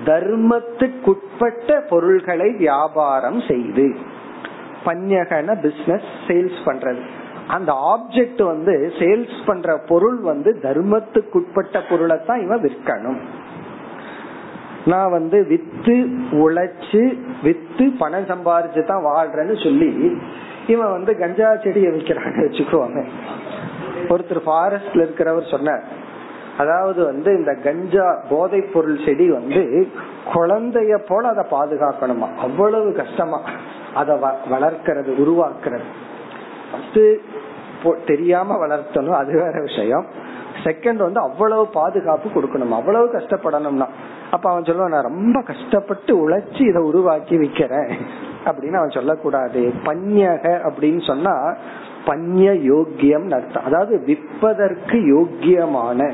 தர்மத்துக்குட்பட்ட பொருள்களை வியாபாரம் செய்து பன்யகன பிசினஸ் சேல்ஸ் பண்றது. அந்த ஆப்ஜெக்ட் வந்து சேல்ஸ் பண்ற பொருள் வந்து தர்மத்துக்குட்பட்ட பொருளை தான் இவன் விற்கணும். நான் வந்து வித்து உழைச்சு வித்து பணம் சம்பாரிச்சு தான் வாழ்றேன்னு சொல்லி இவன் வந்து கஞ்சா செடியை விற்கிறான்னு வச்சுக்குவாங்க ஒருத்தர் ஃபாரஸ்ட்ல இருக்கிறவர் சொன்னார் அதாவது வந்து இந்த கஞ்சா போதை பொருள் செடி வந்து குழந்தைய போல அதை பாதுகாக்கணுமா? அவ்வளவு கஷ்டமா. அதை வளர்க்கறது உருவாக்குறது. தெரியாம வளர்த்தணும் அது வேற விஷயம். செகண்ட் வந்து அவ்வளவு பாதுகாப்பு கொடுக்கணும்? அவ்வளவு கஷ்டப்படணும்னா. அப்ப அவன் சொல்லுவான் நான் ரொம்ப கஷ்டப்பட்டு உழைச்சி இதை உருவாக்கி விக்கிறேன். அப்படின்னு அவன் சொல்லக்கூடாது. பன்யக அப்படின்னு சொன்னா பஞ்ச யோக்கியம் அர்த்தம். அதாவது விற்பதற்கு யோக்கியமான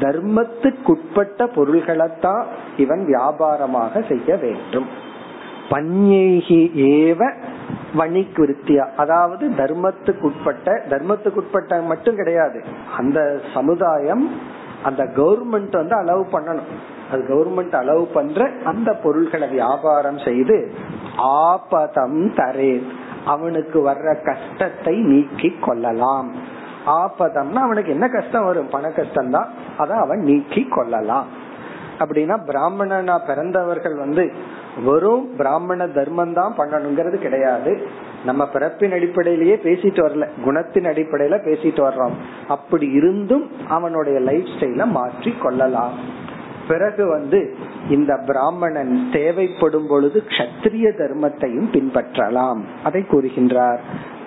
தர்மத்துக்குட்பட்ட பொருள்களைத்தான் இவன் வியாபாரமாக செய்ய வேண்டும். பஞ்சேகி ஏவ வணிகிருத்தியா அதாவது தர்மத்துக்குட்பட்ட தர்மத்துக்குட்பட்ட மட்டும் கிடையாது. அந்த சமுதாயம் அந்த கவர்மெண்ட் வந்து அலோவ் பண்ணணும். அது கவர்மெண்ட் அலோவ் பண்ற அந்த பொருள்களை வியாபாரம் செய்து ஆபதம் தரேன். அவனுக்கு வர்ற கஷ்டத்தை நீக்கி கொள்ளலாம். ஆபதம்னா அவனுக்கு என்ன கஷ்டம் வரும்? பண கஷ்டம் தான் அதை அவன் நீக்கி கொள்ளலாம். அப்படின்னா பிராமணனா பிறந்தவர்கள் வந்து வெறும் பிராமண தர்மம் தான் பண்ணணுங்கிறது கிடையாது. நம்ம பிறப்பின் அடிப்படையிலேயே பேசிட்டு வரல. குணத்தின் அடிப்படையில பேசிட்டு வர்றோம். அப்படி இருந்தும் அவனுடைய லைஃப் ஸ்டைல மாற்றி கொள்ளலாம். பிறகு வந்து இந்த பிராமணன் தேவைப்படும் பொழுது கத்திரிய தர்மத்தையும் பின்பற்றலாம். அதை கூறுகின்றார்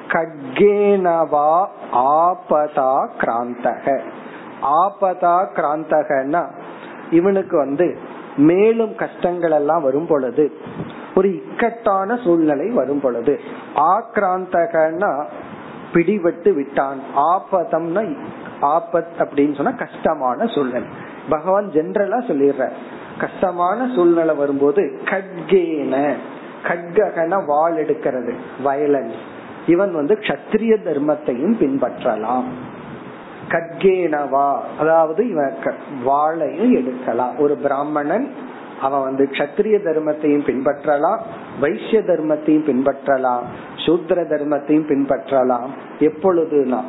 கட்கேனவா ஆபதா கிராந்தக. ஆபதா கிராந்தகன்னா இவனுக்கு வந்து மேலும் கஷ்டங்கள் எல்லாம் வரும் பொழுது ஒரு இக்கட்டான சூழ்நிலை வரும் பொழுது ஆக்ராந்தகன்னா பிடிபட்டு விட்டான். ஆபதம்னா ஆபத் அப்படின்னு சொன்னா கஷ்டமான சூழ்நிலை. பகவான் ஜென்ரலா சொல்லிடுற கஷ்டமான சூழ்நிலை வரும்போது கட்கேன கட்கன வாள் எடுக்கிறது வயலன்ஸ் இவன் வந்து கத்திரிய தர்மத்தையும் பின்பற்றலாம். கட்கேனவா அதாவது இவன் வாழையும் எடுக்கலாம். ஒரு பிராமணன் அவன் வந்து கத்திரிய தர்மத்தையும் பின்பற்றலாம் வைசிய தர்மத்தையும் பின்பற்றலாம் சூத்திர தர்மத்தையும் பின்பற்றலாம். எப்பொழுதுனா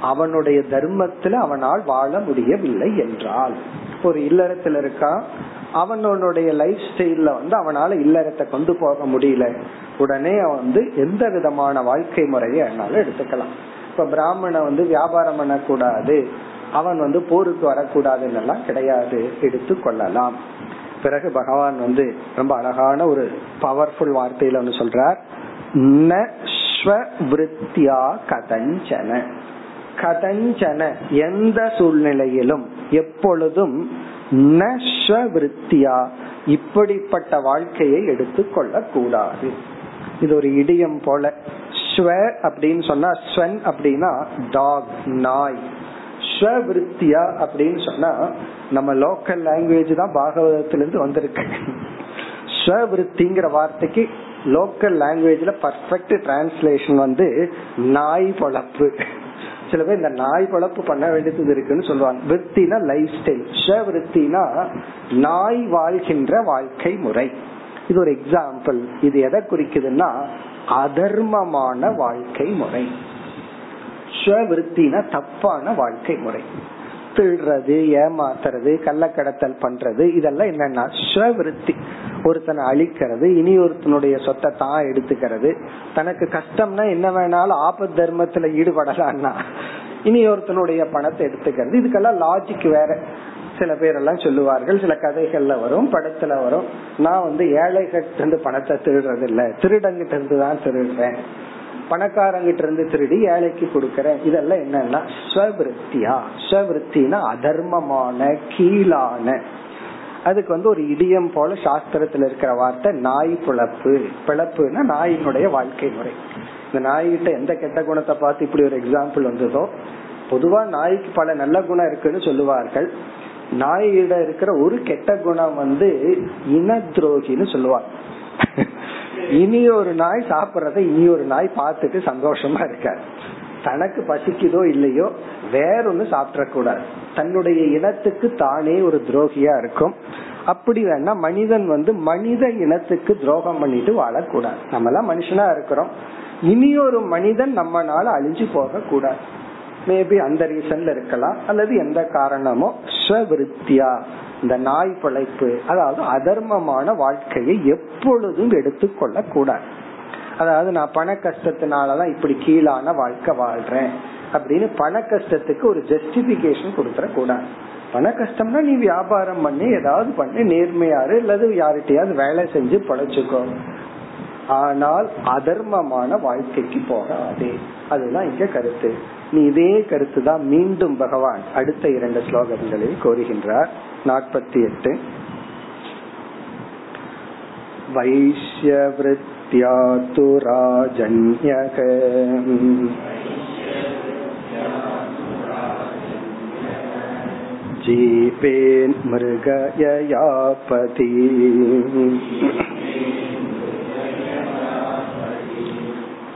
அவனுடைய தர்மத்துல அவனால் வாழ முடியவில்லை என்றால். ஒரு இல்லறத்துல இருக்கான் அவனுடைய லைஃப் ஸ்டைல்ல வந்து அவனால இல்லறத்தை கொண்டு போக முடியல. உடனே அவன் வந்து எந்த விதமான வாழ்க்கை முறையை என்னால எடுத்துக்கலாம். இப்ப பிராமணன் வந்து வியாபாரம் பண்ணக்கூடாது. அவன் வந்து போருக்கு வரக்கூடாதுன்னு எல்லாம் கிடையாது. எடுத்து கொள்ளலாம். பிறகு பகவான் வந்து ரொம்ப அழகான ஒரு பவர்ஃபுல் வார்த்தையில ஒன்று சொல்றார். விருத்தியா கதஞ்சன. கதஞ்சன எந்த சூழ்நிலையிலும் எப்பொழுதும் நஷ்வருத்தியா இப்படிப்பட்ட வாழ்க்கையை எடுத்துக்கொள்ள கூடாது இது ஒரு இடியம் போல. ஸ்வ அப்படின்னு சொன்னா ஸ்வன் அப்படின்னா டாக் நாய். ஸ்வவிருத்தியா அப்படின்னு சொன்னா நம்ம லோக்கல் லாங்குவேஜ் தான் பாகவதத்திலிருந்து வந்திருக்கு. ஸ்வவிருத்திங்கிற வார்த்தைக்கு லோக்கல் லாங்குவேஜ்ல பர்ஃபெக்ட் டிரான்ஸ்லேஷன் வந்து நாய் பொழப்பு. சில பேர் இந்த நாய் பொழப்பு பண்ண வேண்டியது இருக்குன்னு சொல்லுவாங்க. விற்த்தினா லைஃப் ஸ்டைல் ஸ்வவிருத்தினா நாய் வாழ்கின்ற வாழ்க்கை முறை. இது ஒரு எக்ஸாம்பிள் இது எதை குறிக்குதுன்னா அதர்மமான வாழ்க்கை முறை. ஸ்வவிருத்தினா தப்பான வாழ்க்கை முறை. திருடுறது ஏமாத்துறது கள்ளக்கடத்தல் பண்றது இதெல்லாம் என்னன்னா ஸ்வவிருத்தி ஒருத்தனை அழிக்கிறது இனி ஒருத்தனுடைய சொத்தை தான் எடுத்துக்கிறது. தனக்கு கஷ்டம்னா என்ன வேணாலும் ஆபத் தர்மத்துல ஈடுபடலாம்னா இனி ஒருத்தனுடைய பணத்தை எடுத்துக்கிறது. இதுக்கெல்லாம் லாஜிக் வேற. சில பேரெல்லாம் சொல்லுவார்கள் சில கதைகள்ல வரும் படத்துல வரும். நான் வந்து ஏழைகிட்ட இருந்து பணத்தை திருடுறது இல்ல திருடங்கிட்ட இருந்து தான் திருடுறேன். பணக்காரங்கிட்ட இருந்து திருடி ஏழைக்கு கொடுக்கறேன். இதெல்லாம் என்னன்னா ஸ்வவிருத்தியா? ஸ்வவிருத்தினா அதர்மமான கீழான அதுக்கு வந்து ஒரு இடியம் போல சாஸ்திரத்துல இருக்கிற வார்த்தை நாய் பிழப்பு பிழப்புன்னா நாயினுடைய வாழ்க்கை முறை. இந்த நாய்கிட்ட எந்த கெட்ட குணத்தை பார்த்து இப்படி ஒரு எக்ஸாம்பிள் வந்ததோ பொதுவா நாய்க்கு பல நல்ல குணம் இருக்குன்னு சொல்லுவார்கள். நாயிட இருக்கிற ஒரு கெட்ட குணம் வந்து இன துரோகின்னு சொல்லுவார் இனி ஒரு நாய் சாப்பிடறத இனி ஒரு நாய் பார்த்துட்டு சந்தோஷமா இருக்காரு தனக்கு பசிக்குதோ இல்லையோ வேறொன்னு ஒண்ணு சாப்பிடக்கூடாது. தன்னுடைய இனத்துக்கு தானே ஒரு துரோகியா இருக்கும். அப்படி வேணா மனிதன் வந்து மனித இனத்துக்கு துரோகம் பண்ணிட்டு வாழக்கூடாது. நம்ம எல்லாம் மனுஷனா இருக்கிறோம். இனி ஒரு மனிதன் நம்மனால அழிஞ்சு போக கூடாது மேபி அந்த ரீசன்ல இருக்கலாம். அல்லது எந்த காரணமோ? ஸ்வவிருத்தியா. இந்த நாய் பிழைப்பு. அதாவது அதர்மமான வாழ்க்கையை எப்பொழுதும் எடுத்துக்கொள்ள கூடாது அதாவது நான் பண கஷ்டத்தினாலதான் இப்படி கீழான வாழ்க்கை வாழ்றேன் அப்படின்னு பண கஷ்டத்துக்கு ஒரு ஜஸ்டிபிகேஷன் கொடுத்துட கூடாது பண கஷ்டம்னா நீ வியாபாரம் பண்ணி ஏதாவது பண்ணி நேர்மையாரு அல்லது யார்கிட்டயாவது வேலை செஞ்சு பழைச்சுக்கோ. ஆனால் அதர்மமான வாழ்க்கைக்கு போகாதே. அதுதான் இங்க கருத்து. நீ இதே கருத்து தான் மீண்டும் பகவான் அடுத்த இரண்டு ஸ்லோகங்களில் கோருகின்றார் நாற்பத்தி எட்டு. वैश्यवृत्त्या तु राजन्यक जीपेन्मृगययापति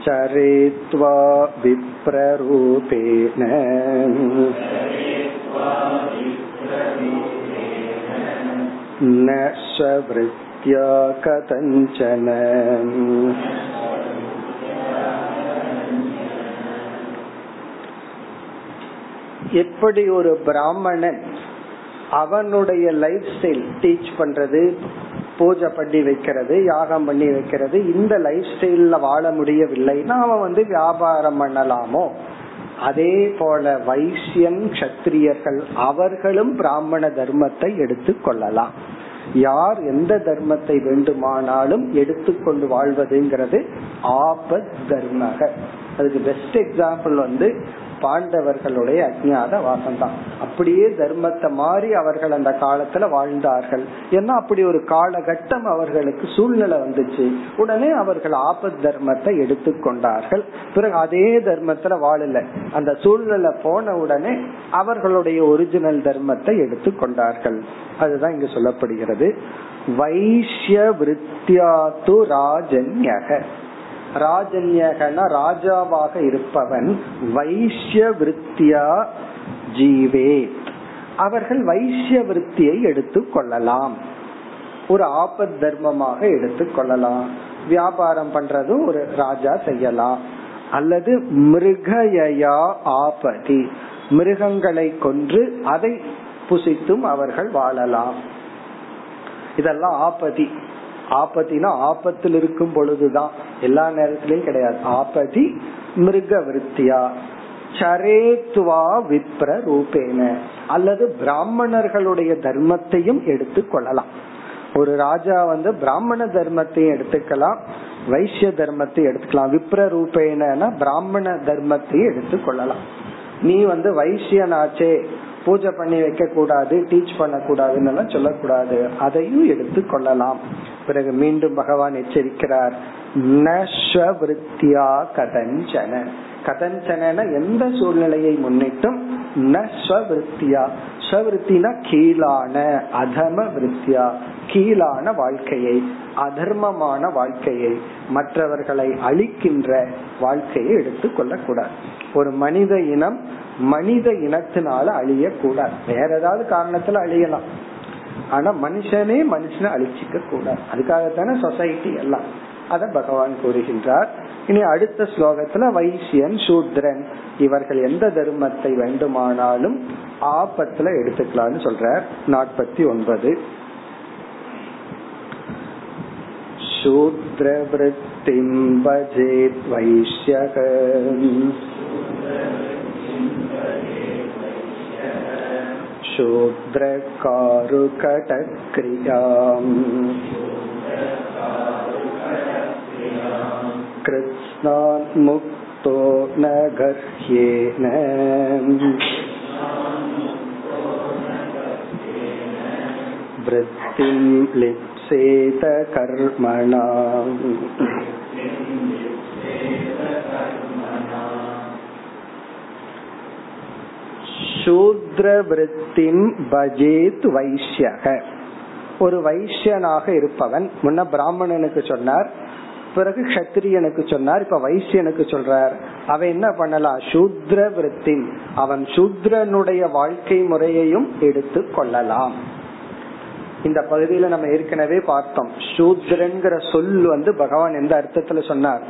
चरेत्वा विप्ररूपेण। न स्ववृत् स्ववृत्त्या कथञ्चन எப்படி ஒரு பிராமணன் அவனுடைய லைஃப் ஸ்டைல் டீச் பண்றது பூஜை பண்ணி வைக்கிறது யாகம் பண்ணி வைக்கிறது இந்த லைஃப் ஸ்டைல்ல வாழ முடியவில்லைன்னா அவன் வந்து வியாபாரம் பண்ணலாமோ அதே போல வைசியன் கத்திரியர்கள் அவர்களும் பிராமண தர்மத்தை எடுத்து கொள்ளலாம் யார் எந்த தர்மத்தை வேண்டுமானாலும் எடுத்துக்கொண்டு வாழ்வதுங்கிறது ஆபத் தர்மக. அதுக்கு பெஸ்ட் எக்ஸாம்பிள் வந்து பாண்டவர்களுடைய அஜ்ஞாத வாசம் தான் அப்படியே தர்மத்தை மாறி அவர்கள் அந்த காலத்துல வாழ்ந்தார்கள். ஏன்னா அப்படி ஒரு காலகட்டம் அவர்களுக்கு சூழ்நிலை வந்துச்சு. உடனே அவர்கள் ஆபத் தர்மத்தை எடுத்துக்கொண்டார்கள். பிறகு அதே தர்மத்துல வாழல. அந்த சூழ்நிலை போன உடனே அவர்களுடைய ஒரிஜினல் தர்மத்தை எடுத்துக்கொண்டார்கள். அதுதான் இங்கு சொல்லப்படுகிறது. வைஷ்ய விருத்தியாத்து ராஜன்யக. ராஜன்யகன ராஜாவாக இருப்பவன் வைஷ்ய விருத்தியா ஜீவே. அவர்கள் வைஷ்ய விருத்தியை எடுத்து கொள்ளலாம். ஒரு ஆபத் தர்மமாக எடுத்துக்கொள்ளலாம் வியாபாரம் பண்றதும் ஒரு ராஜா செய்யலாம். அல்லது மிருகயா ஆபதி. மிருகங்களை கொன்று அதை புசித்தும் அவர்கள் வாழலாம். இதெல்லாம் ஆபதி. ஆபத்தினா ஆபத்தில் இருக்கும் பொழுதுதான். எல்லா நேரத்திலயும் கிடையாது. ஆபதி மிருக விருத்தியா சரேத்துவா விப்ர ரூபேன அல்லது பிராமணர்களுடைய தர்மத்தையும் எடுத்து கொள்ளலாம். ஒரு ராஜா வந்து பிராமண தர்மத்தையும் எடுத்துக்கலாம் வைசிய தர்மத்தை எடுத்துக்கலாம். விப்ர ரூபேனா பிராமண தர்மத்தையும் எடுத்து கொள்ளலாம். நீ வந்து வைசியனாச்சே பூஜை பண்ணி வைக்க கூடாது டீச் பண்ண கூடாதுன்னு சொல்லக்கூடாது. அதையும் எடுத்து கொள்ளலாம். பிறகு மீண்டும் பகவான் எச்சரிக்கிறார். நஸ்வருத்தியா கதஞ்சன. கதஞ்சன எந்த சூழ்நிலையை முன்னிட்டும் நஸ்வருத்தியா. ஸ்வருத்தினா கீழான அதம விருத்தியா. கீழான வாழ்க்கையை அதர்மமான வாழ்க்கையை மற்றவர்களை அழிக்கின்ற வாழ்க்கையை எடுத்துக் கொள்ளக்கூடாது. ஒரு மனித இனம் மனித இனத்தினால அழியக்கூடாது. வேற ஏதாவது காரணத்துல அழியலாம். ஆனா மனுஷனே மனுஷனை அழிச்சிக்க கூடாது அதுக்காகத்தானே சொசைட்டி எல்லாம் அத பகவான் கூறுகின்றார் இனி அடுத்த ஸ்லோகத்துல வைசியன் சூத்ரன் இவர்கள் எந்த தர்மத்தை வேண்டுமானாலும் ஆபத்துல எடுத்துக்கலாம்னு சொல்ற நாற்பத்தி ஒன்பது शूद्रवृत्तिं भजेत् वैश्यः शूद्रकारुकटक्रियाम् कृत्स्नान्मुक्तो न गर्ह्येन वृत्तिं लिप्सेत कर्मणा சூத்ரவிருத்தின் பஜேத் வைஷ்யக. ஒரு வைசியனாக இருப்பவன் முன்ன பிராமணனுக்கு சொன்னார் பிறகு கத்திரியனுக்கு சொன்னார் இப்ப வைசியனுக்கு சொல்றார். அவன் என்ன பண்ணலாம் சூத்ர விருத்தின் அவன் சூத்ரனுடைய வாழ்க்கை முறையையும் எடுத்து கொள்ளலாம். இந்த பகுதியில நம்ம ஏற்கனவே பார்த்தோம். சூத்ரன்கிற சொல் வந்து பகவான் எந்த அர்த்தத்துல சொன்னார்?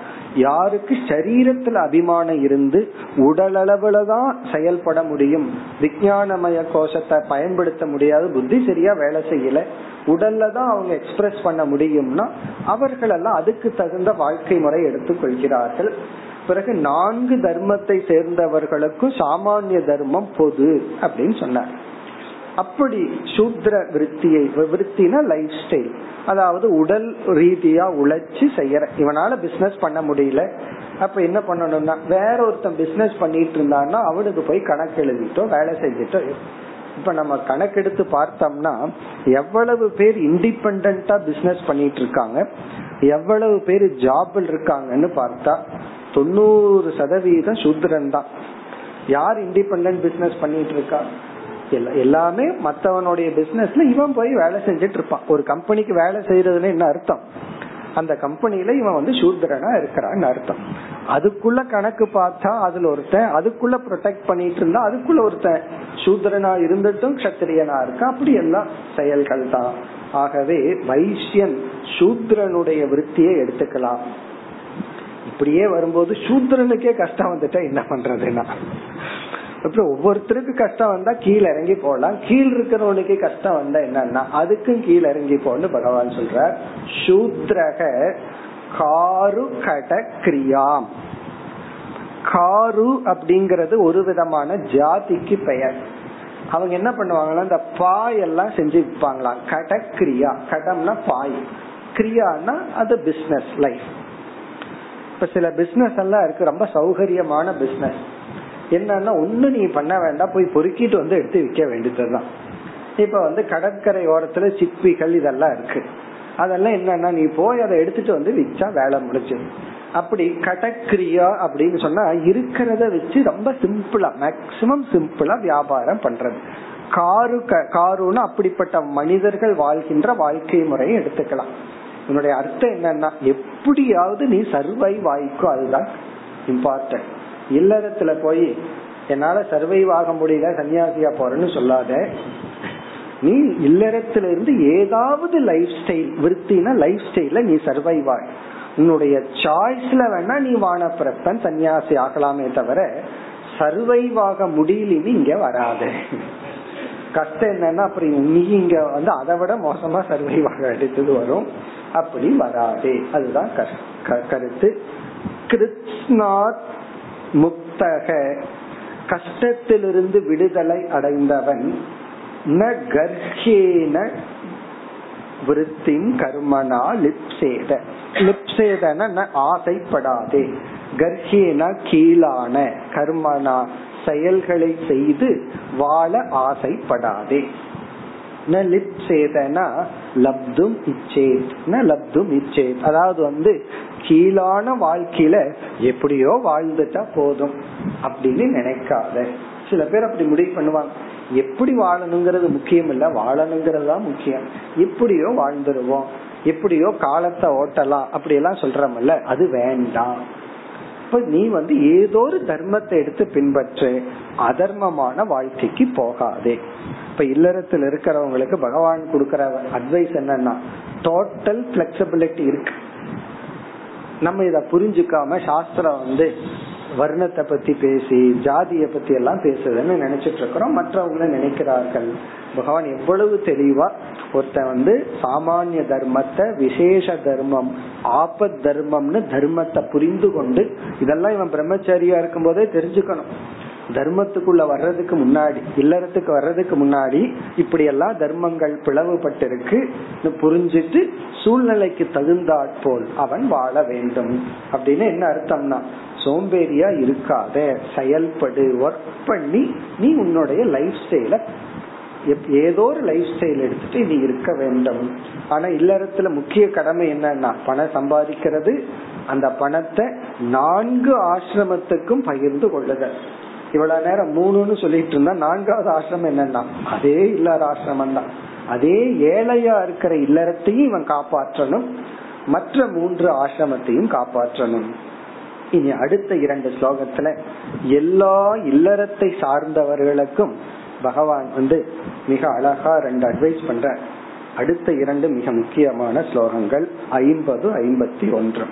யாருக்கு சரீரத்துல அபிமானம் இருந்து உடலளவுல தான் செயல்பட முடியும் விஜயானமய கோஷத்தை பயன்படுத்த முடியாது புத்தி சரியா வேலை செய்யல உடல்ல தான் அவங்க எக்ஸ்பிரஸ் பண்ண முடியும்னா அவர்கள் எல்லாம் அதுக்கு தகுந்த வாழ்க்கை முறை எடுத்துக்கொள்கிறார்கள். பிறகு நான்கு தர்மத்தை சேர்ந்தவர்களுக்கும் சாமானிய தர்மம் பொது அப்படின்னு சொன்னார். அப்படி சூத்ர விருத்தியை விருத்தினா லைஃப் ஸ்டைல் அதாவது உடல் ரீதியா உழைச்சி செய்யற. இவனால பிசினஸ் பண்ண முடியல. அப்ப என்ன பண்ணணும்னா வேற ஒருத்தன் பிசினஸ் பண்ணிட்டு இருந்தான்னா அவனுக்கு போய் கணக்கு எழுதிட்டோ வேலை செஞ்சுட்டோ. இப்ப நம்ம கணக்கெடுத்து பார்த்தோம்னா எவ்வளவு பேர் இண்டிபெண்டா பிசினஸ் பண்ணிட்டு இருக்காங்க எவ்வளவு பேர் ஜாப்ல இருக்காங்கன்னு பார்த்தா தொண்ணூறு சதவீதம் சூத்திரன் தான் யார் இண்டிபெண்ட் பிசினஸ் பண்ணிட்டு இருக்கா? எல்லாமே மத்தவனுடைய பிசினஸ்ல இவன் போய் வேலை செஞ்சுட்டு இருப்பான். ஒரு கம்பெனிக்கு வேலை செய்யறதுன்னு என்ன அர்த்தம்? அந்த கம்பெனில இவன் வந்து சூத்திரனா இருக்கிறான்னு அர்த்தம். அதுக்குள்ள கணக்கு பார்த்தா அதுல ஒருத்தன் அதுக்குள்ள ப்ரொடெக்ட் பண்ணிட்டு இருந்தா அதுக்குள்ள ஒருத்தன். சூத்திரனா இருந்துட்டும் கத்திரியனா இருக்கா அப்படி எல்லாம் செயல்கள் தான். ஆகவே வைசியன் சூத்ரனுடைய விருத்தியை எடுத்துக்கலாம். இப்படியே வரும்போது சூத்ரனுக்கே கஷ்டம் வந்துட்டா என்ன பண்றதுன்னா? அப்புறம் ஒவ்வொருத்தருக்கு கஷ்டம் வந்தா கீழே இறங்கி போகலாம். கீழ் இருக்கிறவனுக்கு கஷ்டம் வந்தா என்னன்னா அதுக்கும் கீழே இறங்கி போன்னு பகவான் சொல்ற சூத்ரக காரு கட கிரியாம். காரு அப்படிங்கறது ஒரு விதமான ஜாதிக்கு பெயர். அவங்க என்ன பண்ணுவாங்கன்னா இந்த பாய் எல்லாம் செஞ்சு விற்பாங்களாம் கடக்கிரியா. கடம்னா பாய். கிரியானா அது பிசினஸ் லைஃப் இப்ப சில பிசினஸ் எல்லாம் இருக்கு. ரொம்ப சௌகரியமான பிசினஸ் என்னன்னா ஒண்ணு நீ பண்ண வேண்டாம் போய் பொறுக்கிட்டு வந்து எடுத்து விற்க வேண்டியதுதான். இப்ப வந்து கடற்கரை ஓரத்துல சிப்பிகள் இதெல்லாம் இருக்கு. அதெல்லாம் என்னன்னா நீ போய் அதை எடுத்துட்டு வந்து விச்சா வேலை முடிச்சது அப்படி கடக்கிரியா அப்படின்னு சொன்னா இருக்கிறத வச்சு ரொம்ப சிம்பிளா மேக்சிமம் சிம்பிளா வியாபாரம் பண்றது. காரு காருன்னு அப்படிப்பட்ட மனிதர்கள் வாழ்கின்ற வாழ்க்கை முறையை எடுத்துக்கலாம். உன்னுடைய அர்த்தம் என்னன்னா எப்படியாவது நீ சர்வை வாய்க்கோ அதுதான் இம்பார்ட்டன்ட் இல்லறத்துல போய் என்னால சர்வைவ் ஆக முடியல சன்னியாசியா போறேன்னு சொல்லாத. நீ இல்லறத்துல இருந்து ஏதாவது லைஃப் ஸ்டைல் விருத்தினா லைஃப் ஸ்டைல நீ சர்வைவ் ஆய். உன்னுடைய சாய்ஸ்ல வேணா நீ வானப்பிரப்பன் சன்னியாசி ஆகலாமே தவிர சர்வைவ் ஆக முடியலன்னு இங்க வராது. கஷ்டம் என்னன்னா அப்புறம் நீ இங்க வந்து அதை விட மோசமா சர்வைவ் ஆக எடுத்தது வரும். அப்படி வராதே. அதுதான் கருத்து. கிருத்னாத் முக்தக கஷ்டத்திலிருந்து விடுதலை அடைந்தவன். ந கர்ஹேன விருத்தின் கர்மனா லிப்சேத. லிப்சேதன ஆசைப்படாதே. கர்ஹேன கீழான கர்மனா செயல்களை செய்து வாழ ஆசைப்படாதே. ந லிப்சேதனா லப்தும் இச்சேத். ந லப்தும் இச்சேத். அதாவது வந்து கீழான வாழ்க்கையில எப்படியோ வாழ்ந்துட்டா போதும் அப்படின்னு நினைக்காத. சில பேர் அப்படி முடிவு பண்ணுவாங்க. எப்படி வாழணுங்கிறது முக்கியம் இல்ல வாழணுங்கிறது தான் முக்கியம். எப்படியோ வாழ்ந்துருவோம் எப்படியோ காலத்தை ஓட்டலாம் அப்படி எல்லாம் சொல்றமல்ல அது வேண்டாம். இப்ப நீ வந்து ஏதோ ஒரு தர்மத்தை எடுத்து பின்பற்று அதர்மமான வாழ்க்கைக்கு போகாதே. இப்ப இல்லறத்தில் இருக்கிறவங்களுக்கு பகவான் கொடுக்கற அட்வைஸ் என்னன்னா டோட்டல் பிளெக்சிபிலிட்டி இருக்கு. நம்ம இத புரிஞ்சுக்காம சாஸ்திரம் வந்து வர்ணத்தை பத்தி பேசி ஜாதிய பத்தி எல்லாம் பேசுதுன்னு நினைச்சிட்டு இருக்கிறோம். மற்றவங்க நினைக்கிறார்கள். பகவான் எவ்வளவு தெளிவா ஒருத்த வந்து சாமானிய தர்மத்தை விசேஷ தர்மம் ஆபத் தர்மம்னு தர்மத்தை புரிந்து கொண்டு இதெல்லாம் இவன் பிரம்மச்சாரியா இருக்கும் போதே தெரிஞ்சுக்கணும். தர்மத்துக்குள்ள வர்றதுக்கு முன்னாடி இல்லறத்துக்கு வர்றதுக்கு முன்னாடி இப்படி எல்லாம் தர்மங்கள் பிளவுபட்டிருக்கு. புரிஞ்சிட்டு சூழ்நிலைக்கு தகுந்தாற்போல் அவன் வாழ வேண்டும். அப்படின்னு என்ன அர்த்தம்னா சோம்பேறியா இருக்காத செயல்படு ஒர்க் பண்ணி நீ உன்னுடைய லைஃப் ஸ்டைல ஏதோ ஒரு லைஃப் ஸ்டைல் எடுத்துட்டு நீ இருக்க வேண்டும். ஆனா இல்லறத்துல முக்கிய கடமை என்னன்னா பணம் சம்பாதிக்கிறது. அந்த பணத்தை நான்கு ஆசிரமத்துக்கும் பகிர்ந்து கொள்ளுதல். இவ்வளவு நேரம் மூணுன்னு சொல்லிட்டு இருந்தா நான்காவது ஆசிரமம் என்னன்னா? அதே இல்லாத ஆசிரமம் தான். அதே ஏழையா இருக்கிற இல்லறத்தையும் இவன் காப்பாற்றணும். மற்ற மூன்று ஆசிரமத்தையும் காப்பாற்றணும். இனி அடுத்த இரண்டு ஸ்லோகத்துல எல்லா இல்லறத்தை சார்ந்தவர்களுக்கும் பகவான் வந்து மிக அழகா ரெண்டு அட்வைஸ் பண்ற அடுத்த இரண்டு மிக முக்கியமான ஸ்லோகங்கள் ஐம்பது ஐம்பத்தி ஒன்று.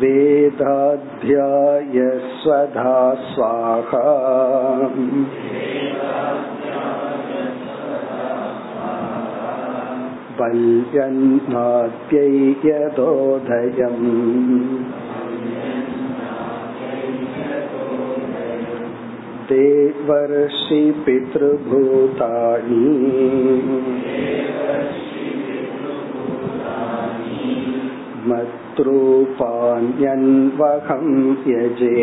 वेदाध्यायस्वधा स्वाहा बल्यन्नाद्यैयदोदयम् देवर्षि पितृभूतानि मत्रूपाण्यन्वहं यजे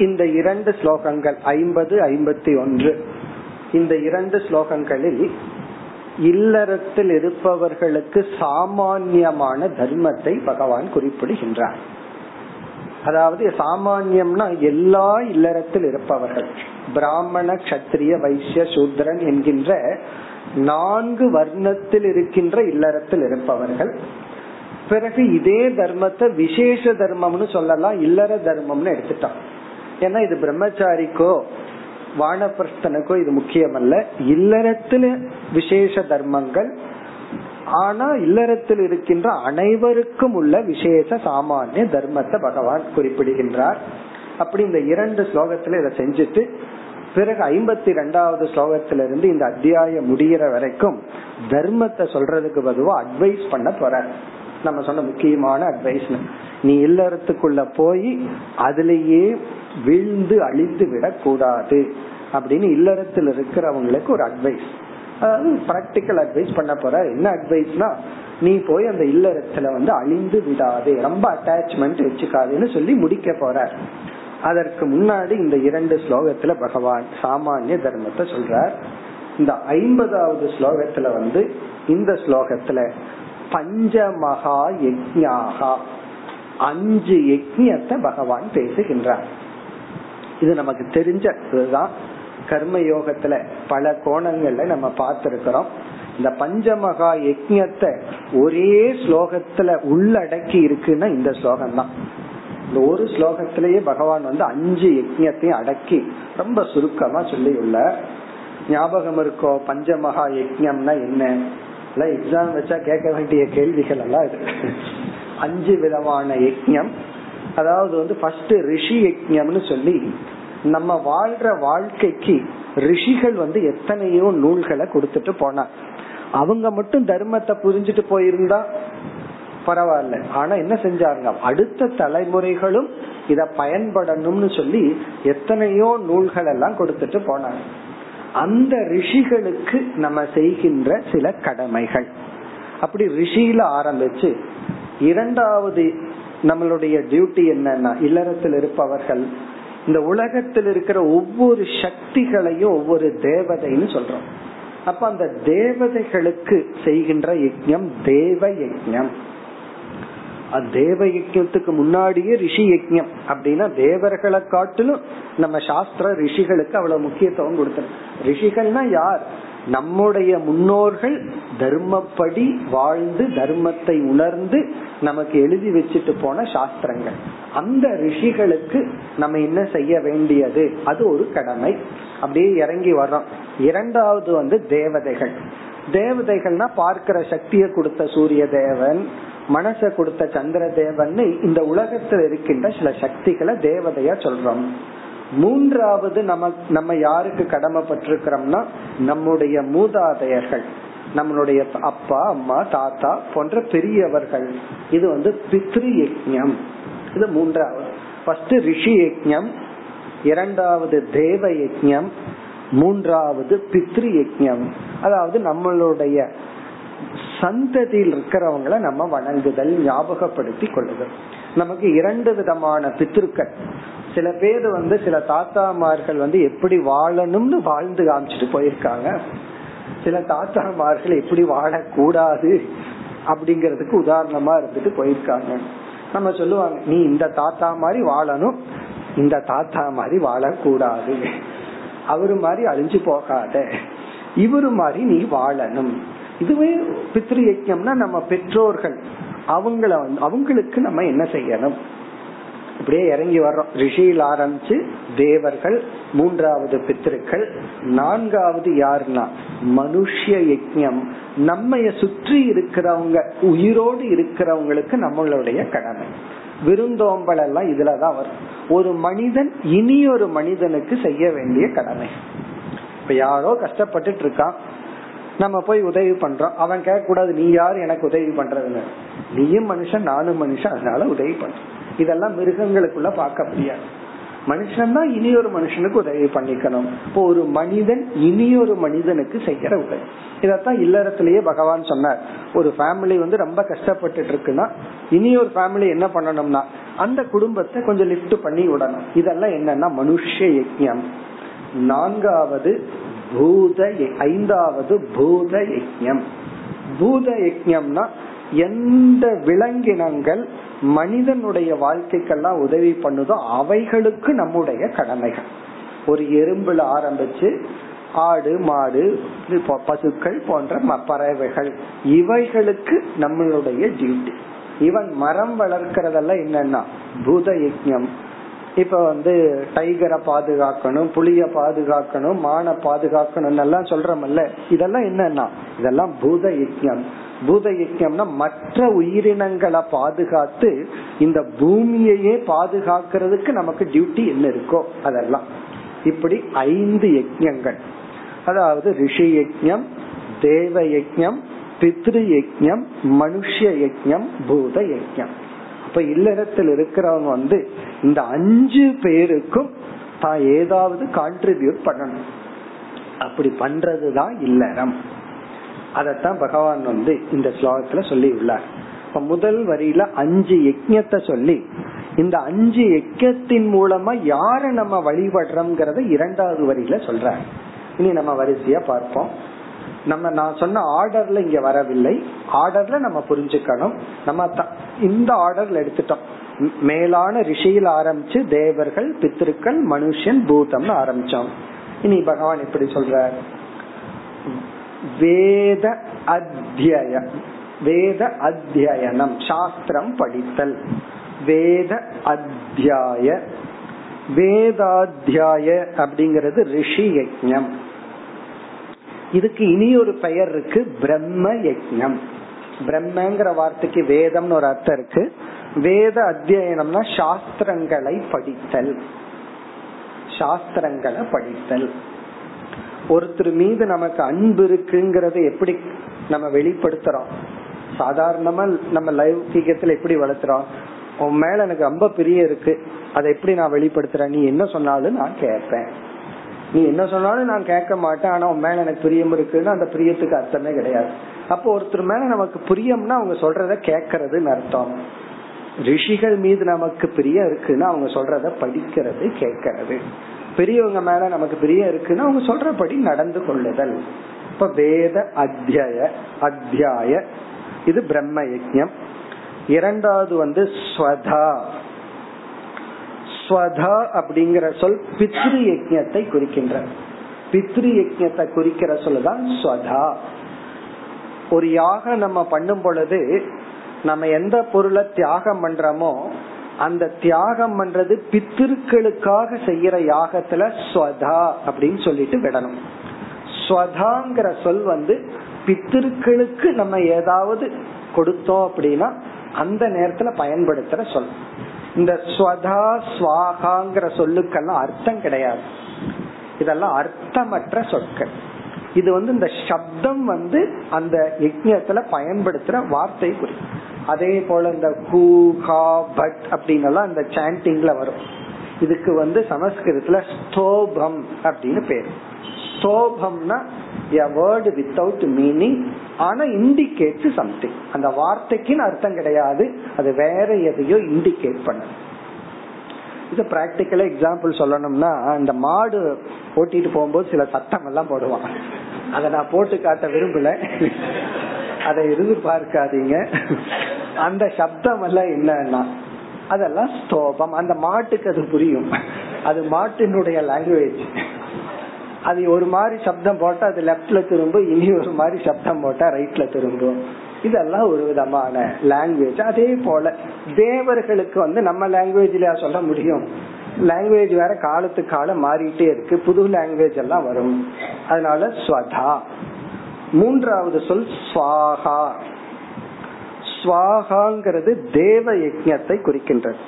இந்த இரண்டு ஸ்லோகங்கள் ஐம்பது ஐம்பத்தி ஒன்று இந்த இரண்டு ஸ்லோகங்களில் இல்லறத்தில் இருப்பவர்களுக்கு சாமான்யமான தர்மத்தை பகவான் குறிப்பிடுகின்றார் அதாவது சாமான்யம்னா எல்லா இல்லறத்தில் இருப்பவர்கள். பிராமண கத்திரிய வைசிய சூத்ரன் என்கின்ற நான்கு வர்ணத்தில் இருக்கின்ற இல்லறத்தில் இருப்பவர்கள். பிறகு இதே தர்மத்தை விசேஷ தர்மம்னு சொல்லலாம் இல்லற தர்மம்னு எடுத்துட்டான் ஏன்னா இது பிரம்மச்சாரிக்கோ வானப்பிரஸ்தனுக்கோ இது முக்கியமல்ல. இல்லறத்துல விசேஷ தர்மங்கள் ஆனா இல்லறத்தில் இருக்கின்ற அனைவருக்கும் உள்ள விசேஷ சாமானிய தர்மத்தை பகவான் குறிப்பிடுகின்றார். அப்படி இந்த இரண்டு ஸ்லோகத்துல இதை செஞ்சுட்டு பிறகு ஐம்பத்தி ரெண்டாவது ஸ்லோகத்திலிருந்து இந்த அத்தியாயம் முடிகிற வரைக்கும் தர்மத்தை சொல்றதுக்கு பதுவா அட்வைஸ் பண்ண போற. நம்ம சொன்ன முக்கியமான அட்வைஸ் நீ இல்லறத்துக்குள்ள போய் அதுலேயே விழுந்து அழிந்து விடக்கூடாது. அப்படின்னு இல்லறத்தில் இருக்கிறவங்களுக்கு ஒரு அட்வைஸ் அதாவது பிராக்டிக்கல் அட்வைஸ் பண்ண போற. என்ன அட்வைஸ்னா நீ போய் அந்த இல்லறத்துல வந்து அழிந்து விடாதே ரொம்ப அட்டாச்மெண்ட் வச்சுக்காதுன்னு சொல்லி முடிக்க போற. அதற்கு முன்னாடி இந்த இரண்டு ஸ்லோகத்துல பகவான் சாமானிய தர்மத்தை சொல்றார். இந்த ஐம்பதாவது ஸ்லோகத்துல வந்து இந்த ஸ்லோகத்துல பஞ்சமகா யஜ்யாகா அஞ்சு யஜ்யத்தை பகவான் பேசுகின்றார். இது நமக்கு தெரிஞ்சதுதான் கர்ம யோகத்துல பல கோணங்கள்ல நம்ம பார்த்திருக்கிறோம். இந்த பஞ்சமகா யஜத்தை ஒரே ஸ்லோகத்துல உள்ளடக்கி இருக்குன்னா இந்த ஸ்லோகம் தான் இந்த ஒரு ஸ்லோகத்திலேயே பகவான் வந்து அஞ்சு யஜ்யத்தையும் அடக்கி ரொம்ப சுருக்கமா சொல்லி உள்ள ஞாபகம் இருக்கோ? பஞ்சமகா யஜ்யம்னா என்ன? எக்ஸாம் வச்சா கேட்க வேண்டிய கேள்விகள் எல்லாம் இருக்கு அஞ்சு விதமான யஜ்யம் அதாவது வந்து ஃபர்ஸ்ட் ரிஷி யஜ்யம்னு சொல்லி நம்ம வாழ்ற வாழ்க்கைக்கு ரிஷிகள் வந்து எத்தனையோ நூல்களை கொடுத்துட்டு போனார் அவங்க மட்டும் தர்மத்தை புரிஞ்சுட்டு போயிருந்தா பரவாயில்ல. ஆனா என்ன செஞ்சாங்க அடுத்த தலைமுறைகளும் இத பயன்படணும்னு சொல்லி எத்தனையோ நூல்கள் எல்லாம் கொடுத்துட்டு போனாங்க. அந்த ரிஷிகளுக்கு நம்ம செய்கின்ற சில கடமைகள். அப்படி ரிஷியில ஆரம்பிச்சு இரண்டாவது நம்மளுடைய டியூட்டி என்னன்னா இல்லறத்தில் இருப்பவர்கள் இந்த உலகத்தில் இருக்கிற ஒவ்வொரு சக்திகளையும் ஒவ்வொரு தேவதைன்னு சொல்றோம். அப்ப அந்த தேவதைகளுக்கு செய்கின்ற யஜ்யம் தேவ யஜ்யம். தேவ யஜ்யத்துக்கு முன்னாடியே ரிஷி யஜ்யம். அப்படின்னா தேவர்களை காட்டிலும் நம்ம சாஸ்திர ரிஷிகளுக்கு அவ்வளவு முக்கியத்துவம் கொடுத்தோம் ரிஷிகள்னா யார்? நம்முடைய முன்னோர்கள் தர்மப்படி வாழ்ந்து தர்மத்தை உணர்ந்து நமக்கு எழுதி வச்சுட்டு போன சாஸ்திரங்கள். அந்த ரிஷிகளுக்கு நம்ம என்ன செய்ய வேண்டியது? அது ஒரு கடமை. அப்படியே இறங்கி வர்றோம். இரண்டாவது வந்து தேவதைகள். தேவதைகள்னா பார்க்கிற சக்தியை கொடுத்த சூரிய தேவன் மனச கொடுத்த சந்திர தேவன் இந்த உலகத்தில் இருக்கின்ற சில சக்திகளை தேவதையா சொல்றோம். மூன்றாவது நம்ம நம்ம யாருக்கு கடமைப்பட்டிருக்கிறோம்னா நம்முடைய மூதாதையர்கள். நம்மளுடைய அப்பா அம்மா தாத்தா போன்ற பெரியவர்கள். இது வந்து பித்ரு யஜ்யம் இது மூன்றாவது. ஃபர்ஸ்ட் ரிஷி யஜ்யம் இரண்டாவது தேவ யஜ்யம் மூன்றாவது பித்ரு யஜ்யம் அதாவது நம்மளுடைய சந்ததியில் இருக்கிறவங்களை நம்ம வணங்குதல் ஞாபகப்படுத்தி கொள்ளுதல். நமக்கு இரண்டு விதமான பித்ருக்கள். சில பேர் வந்து சில தாத்தாமார்கள் வந்து எப்படி வாழணும்னு வாழ்ந்து காமிச்சிட்டு போயிருக்காங்க. சில தாத்தாமார்கள் எப்படி வாழக்கூடாது அப்படிங்கறதுக்கு உதாரணமா இருந்துட்டு போயிருக்காங்க. நம்ம சொல்லுவாங்க நீ இந்த தாத்தா மாதிரி வாழணும். இந்த தாத்தா மாதிரி வாழக்கூடாது. அவரு மாதிரி அழிஞ்சு போகாத. இவரு மாதிரி நீ வாழணும். இதுவே பித்ரு யஜ்யம்னா நம்ம பெற்றோர்கள் அவங்கள அவங்களுக்கு நம்ம என்ன செய்யணும்? இப்படியே இறங்கி வர்றோம். ரிஷியில் ஆரம்பிச்சு தேவர்கள் மூன்றாவது பித்திருக்கள் நான்காவது யாருன்னா மனுஷ யஜ்யம். நம்மைய சுற்றி இருக்கிறவங்க உயிரோடு இருக்கிறவங்களுக்கு நம்மளுடைய கடமை. விருந்தோம்பல் எல்லாம் இதுலதான் வரும். ஒரு மனிதன் இனி ஒரு மனிதனுக்கு செய்ய வேண்டிய கடமை. இப்ப யாரோ கஷ்டப்பட்டுட்டு இருக்கான். நம்ம போய் உதவி பண்றோம். அவன் கேட்க கூடாது நீ யார்? எனக்கு உதவி பண்றதுன்னு. நீயும் மனுஷன் நானும் மனுஷன் அதனால உதவி பண்றோம். இதெல்லாம் மிருகங்களுக்குள்ள பார்க்க முடியாது. மனுஷன் தான் இனி ஒரு மனுஷனுக்கு உதவி பண்ணிக்கணும். இப்போ ஒரு மனிதன் இனி ஒரு மனிதனுக்கு செய்கிற உதவி. இதத்தான் இல்லறத்திலேயே பகவான் சொன்னார். ஒரு ஃபேமிலி வந்து ரொம்ப கஷ்டப்பட்டு இருக்குன்னா இனி ஒரு ஃபேமிலி என்ன பண்ணணும்னா அந்த குடும்பத்தை கொஞ்சம் லிஃப்ட் பண்ணி விடணும். இதெல்லாம் என்னன்னா மனுஷ யஜ்யம். நான்காவது பூத ஐந்தாவது பூத யஜ்யம். பூத யஜ்யம்னா எந்த விலங்கினங்கள் மனிதனுடைய வாழ்க்கைக்கெல்லாம் உதவி பண்ணுதோ அவைகளுக்கு நம்முடைய கடமைகள். ஒரு எறும்புல ஆரம்பிச்சு ஆடு மாடு பசுக்கள் போன்ற பறவைகள் இவைகளுக்கு நம்மளுடைய டியூட்டி இவன் மரம் வளர்க்கறதெல்லாம் என்னன்னா பூத யஜ்யம். இப்ப வந்து டைகரை பாதுகாக்கணும் புளிய பாதுகாக்கணும் மானை பாதுகாக்கணும் எல்லாம் சொல்றமல்ல இதெல்லாம் என்னன்னா இதெல்லாம் பூத யஜ்யம். பூத யஜ்யம்னா மற்ற உயிரினங்களை பாதுகாத்து இந்த பூமியையே பாதுகாக்கிறதுக்கு நமக்கு டியூட்டி என்ன இருக்கோ அதெல்லாம். இப்படி ஐந்து யஜ்யங்கள் அதாவது ரிஷி யஜ்யம் தேவ யஜ்யம் பித்ரு யஜ்யம் மனுஷ யஜ்யம் பூத யஜ்யம் அப்ப இல்லறத்தில் இருக்கிறவங்க வந்து இந்த அஞ்சு பேருக்கும் தான் ஏதாவது கான்ட்ரிபியூட் பண்ணணும். அப்படி பண்றதுதான் இல்லறம். அதத்தான் பகவான் வந்து இந்த ஸ்லோகத்துல சொல்லி உள்ளார் இப்ப முதல் வரியில அஞ்சு யஜ்யத்தை சொல்லி இந்த அஞ்சு யஜ்யத்தின் மூலமா யார நம்ம வழிபடுறோம்ங்கிறத இரண்டாவது வரியில சொல்ற இனி நம்ம வரிசையா பார்ப்போம். நம்ம நான் சொன்ன ஆர்டர்ல இங்க வரவில்லை. ஆர்டர்ல நம்ம புரிஞ்சுக்கணும். நம்ம இந்த ஆர்டர்ல எடுத்துட்டோம். மேலான ரிஷியில் ஆரம்பிச்சு தேவர்கள் பித்திருக்கள் மனுஷன் பூதம்னு ஆரம்பிச்சோம். இனி பகவான் இப்படி சொல்ற வேத அத்திய வேத அத்தியனம் சாஸ்திரம் படித்தல். வேத அத்தியாய வேதாத்தியாய அப்படிங்கிறது ரிஷி யஜம் இதுக்கு இனி ஒரு பெயர் இருக்கு பிரம்ம யஜம் பிரம்மங்கிற வார்த்தைக்கு வேதம்னு ஒரு அர்த்தம் இருக்கு. வேத அத்தியனம்னா சாஸ்திரங்களை படித்தல். சாஸ்திரங்களை படித்தல். ஒருத்தர் மீது நமக்கு அன்பு இருக்குங்கிறத எப்படி நம்ம வெளிப்படுத்துறோம்? சாதாரணமா நம்ம லௌகிகத்துல எப்படி வளர்த்துறோம்? உன் மேல எனக்கு ரொம்ப பிரிய இருக்கு. அதை எப்படி நான் வெளிப்படுத்துறேன்? நீ என்ன சொன்னாலும் நான் கேட்பேன். நீ என்ன சொன்னாலும் நான் கேட்க மாட்டேன். ஆனா உன் மேல எனக்கு பிரியம் இருக்குன்னு அந்த பிரியத்துக்கு அர்த்தமே கிடையாது. அப்போ ஒருத்தர் மேல நமக்கு பிரியம்னா அவங்க சொல்றத கேட்கறதுன்னு அர்த்தம். ரிஷிகள் மீது நமக்கு பிரியம் இருக்குன்னா அவங்க சொல்றத படிக்கிறது கேட்கறது. பெரியவங்க மேல நமக்கு பிரியம் இருக்குன்னா அவங்க சொல்றபடி நடந்து கொள்ளுதல். இப்ப வேத அத்தியாய அத்தியாய இது பிரம்ம யஜம் இரண்டாவது வந்து ஸ்வதா. ஸ்வதா அப்படிங்கிற சொல் பித்ரு யஜத்தை குறிக்கின்ற. பித்ரு யஜத்தை குறிக்கிற சொல்லுதான் ஸ்வதா. ஒரு யாகம் நம்ம பண்ணும் பொழுது நம்ம எந்த பொருளை தியாகம் பண்றோமோ அந்த தியாகம் பண்றது பித்திருக்களுக்காக செய்யற யாகத்துல ஸ்வதா அப்படின்னு சொல்லிட்டு விடணும். ஸ்வதாங்கிற சொல் வந்து பித்திருக்களுக்கு நம்ம ஏதாவது கொடுத்தோம் அப்படின்னா அந்த நேரத்துல பயன்படுத்துற சொல். இந்த ஸ்வதா ஸ்வாகாங்கிற சொல்லுக்கெல்லாம் அர்த்தம் கிடையாது. இதெல்லாம் அர்த்தமற்ற சொற்கள். இது வந்து இந்த சப்தம் வந்து அந்த யஜ்யத்துல பயன்படுத்துற வார்த்தை குறிக்கும் அதே போல இந்த ஹூ ஹா பட் அப்படின்னு அந்த சாண்டிங்ல வரும். இதுக்கு வந்து சமஸ்கிருதத்துல ஸ்தோபம் அப்படின்னு பேரு. ஸ்தோபம்னா எ வேர்டு வித்தவுட் மீனிங் ஆனா இண்டிகேட் சம்திங் அந்த வார்த்தைக்குன்னு அர்த்தம் கிடையாது அது வேற எதையோ இண்டிகேட் பண்ணு இது பிராக்டிக்கலா எக்ஸாம்பிள் சொல்லணும்னா இந்த மாடு ஓட்டிட்டு போகும்போது சில சத்தம் எல்லாம் போடுவான். அதை நான் போட்டு காட்ட விரும்பல. அதை இருந்து பார்க்காதீங்க. அந்த சப்தம் எல்லாம் என்னன்னா அதெல்லாம் ஸ்தோபம். அந்த மாட்டுக்கு அது புரியும். அது மாட்டினுடைய லாங்குவேஜ் அது ஒரு மாதிரி சப்தம் போட்டா அது லெப்ட்ல திரும்பும் இனி ஒரு மாதிரி சப்தம் போட்டா ரைட்ல திரும்பும். இதெல்லாம் ஒரு விதமான லாங்குவேஜ் அதே போல தேவர்களுக்கு வந்து நம்ம லாங்குவேஜ்ல சொல்ல முடியும். லாங்குவேஜ் வேற காலத்துக்கு காலம் மாறிட்டே இருக்கு. புது லாங்குவேஜ் எல்லாம் வரும். அதனால ஸ்வதா. மூன்றாவது சொல் ஸ்வாகா ஸ்வாகாங்கிறது தேவ யஜத்தை குறிக்கின்றது.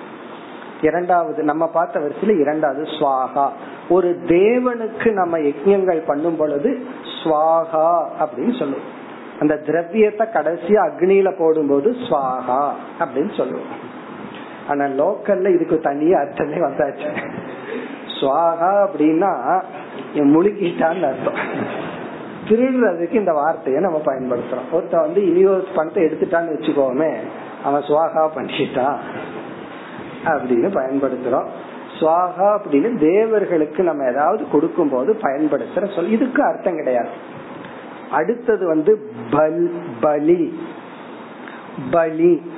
இரண்டாவது நம்ம பார்த்த வரிசையில இரண்டாவது ஸ்வாகா. ஒரு தேவனுக்கு நம்ம யஜ்யங்கள் பண்ணும் பொழுது ஸ்வாகா அப்படின்னு சொல்லுவோம். அந்த திரவியத்தை கடைசியா அக்னியில போடும்போது ஸ்வாகா அப்படின்னு சொல்லுவோம். ஆனா லோக்கல்ல இதுக்கு தனியா அர்த்தமே வந்தாச்சு. ஸ்வாகா அப்படின்னா முழுகிட்டான்னு அர்த்தம். திருடுறதுக்கு இந்த வார்த்தையை நம்ம பயன்படுத்துறோம். ஒருத்த வந்து இனியோ பணத்தை எடுத்துட்டான்னு வச்சுக்கோமே அவன் சுவாகா பண்ணிட்டான் அப்படின்னு பயன்படுத்துறோம். சுவாகா அப்படின்னு தேவர்களுக்கு நம்ம ஏதாவது கொடுக்கும் போது பயன்படுத்துற சொல் இதுக்கு அர்த்தம் கிடையாது. அடுத்தது வந்து பல் பலி. பலி.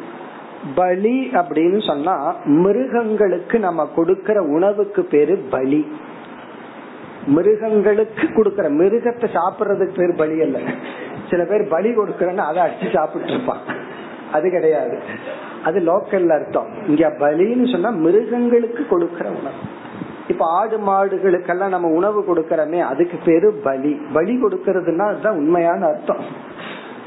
பலி அப்படின்னு சொன்னா மிருகங்களுக்கு நம்ம கொடுக்கற உணவுக்கு பேரு பலி. மிருகங்களுக்கு கொடுக்கற மிருகத்தை சாப்பிடுறதுக்கு பேர் பலி அல்ல. சில பேர் பலி கொடுக்கறன்னு அதை அடிச்சு சாப்பிட்டு இருப்பான். அது கிடையாது. அது லோக்கல்ல அர்த்தம். இங்க பலின்னு சொன்னா மிருகங்களுக்கு கொடுக்கற உணவு. இப்ப ஆடு மாடுகளுக்கெல்லாம் நம்ம உணவு கொடுக்கறமே அதுக்கு பேரு பலி. பலி கொடுக்கறதுன்னா அதுதான் உண்மையான அர்த்தம்.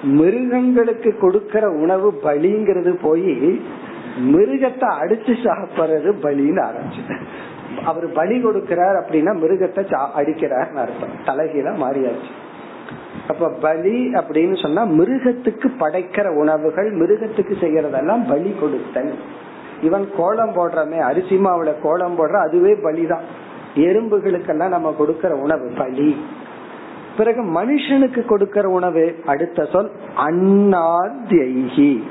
மிருகங்களுக்கு கொடுக்கற உணவு பலிங்கிறது போய் மிருகத்தை அடிச்சு சாப்பிடுறது பலின்னு ஆரம்பிச்சு அவர் பலி கொடுக்கிறார் அப்படின்னா மிருகத்தை அடிக்கிறார் அர்த்தம். தலைகீழ மாறியாச்சு. அப்ப பலி அப்படின்னு சொன்னா மிருகத்துக்கு படைக்கிற உணவுகள் மிருகத்துக்கு செய்யறதெல்லாம் பலி கொடுத்தல். இவன் கோலம் போடுறமே அரிசி மாவுல கோலம் போடுற அதுவே பலிதான். எறும்புகளுக்கெல்லாம் நம்ம கொடுக்கற உணவு பலி. பிறகு மனுஷனுக்கு கொடுக்கற உணவு அடுத்த சொல் அன்னாத்யி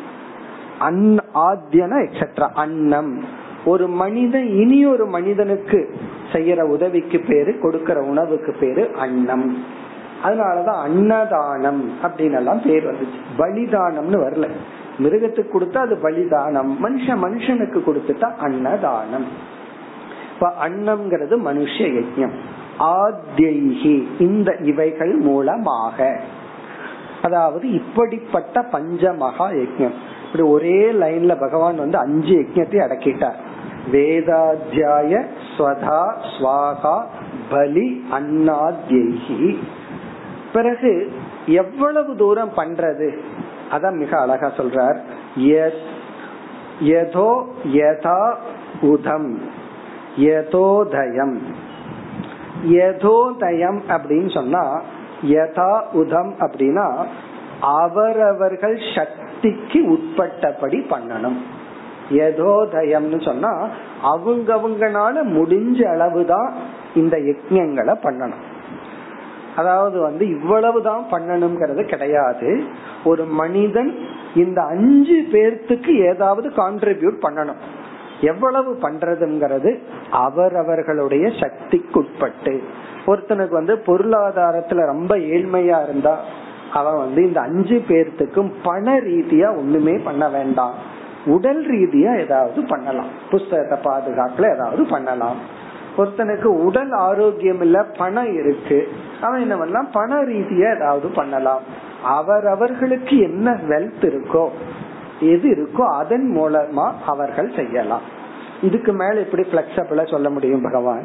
அன் ஆத்தியன எக்ஸெட்ரா அன்னம். ஒரு மனிதன் இனி ஒரு மனிதனுக்கு செய்யற உதவிக்கு பேரு கொடுக்கற உணவுக்கு பேரு அன்னம். அதனாலதான் அன்னதானம் அப்படின்னு எல்லாம் பேர் வந்துச்சு. பலிதானம்னு வரல. மிருகத்துக்கு கொடுத்தா அது பலிதானம். மனுஷன் மனுஷனுக்கு கொடுத்துட்டா அன்னதானம். இப்ப அன்னம்ங்கிறது மனுஷ யஜ்யம். ஆத்யி இந்த இவைகள் மூலமாக. அதாவது இப்படிப்பட்ட பஞ்ச மகா யஜ்யம். இப்படி ஒரே லைன்ல பகவான் வந்து அஞ்சு யஜ்யத்தை அடக்கிட்டார். வேதாத்தியாய ஸ்வதா ஸ்வாகா பலி அன்னாத்யி பிறகு எவ்வளவு தூரம் பண்றது? அத மிக அழகா சொல்றார். யதோ யதா உதம் யதோதயம். யதோதயம் அப்படின்னு சொன்னா யதா உதம் அப்படின்னா அவரவர்கள் சக்திக்கு உட்பட்டபடி பண்ணணும். யதோதயம்னு சொன்னா அவங்கவங்கனால முடிஞ்ச அளவுதான் இந்த யஜ்யங்களை பண்ணணும். அதாவது வந்து இவ்வளவுதான் பண்ணணுங்கிறது கிடையாது. ஒரு மனிதன் இந்த அஞ்சு பேர்த்துக்கு ஏதாவது கான்ட்ரிபியூட் பண்ணணும். எவ்வளவு பண்றதுங்கிறது அவரவர்களுடைய சக்திக்குட்பட்டு. ஒருத்தனுக்கு வந்து பொருளாதாரத்துல ரொம்ப ஏழ்மையா இருந்தா அவன் வந்து இந்த அஞ்சு பேர்த்துக்கும் பண ரீதியா ஒண்ணுமே பண்ண வேண்டாம். உடல் ரீதியா ஏதாவது பண்ணலாம். புஸ்தகத்தை பாதுகாக்கல ஏதாவது பண்ணலாம். ஒருத்தனுக்கு உடல் ஆரோக்கியம் இல்ல பணம் இருக்கு. அவன் என்ன பண்ணலாம்? பண ரீதியா ஏதாவது பண்ணலாம். அவர் அவர்களுக்கு என்ன வெல்த் இருக்கோ எது இருக்கோ அதன் மூலமா அவர்கள் செய்யலாம். இதுக்கு மேல இப்படி பிளெக்சபிளா சொல்ல முடியும் பகவான்.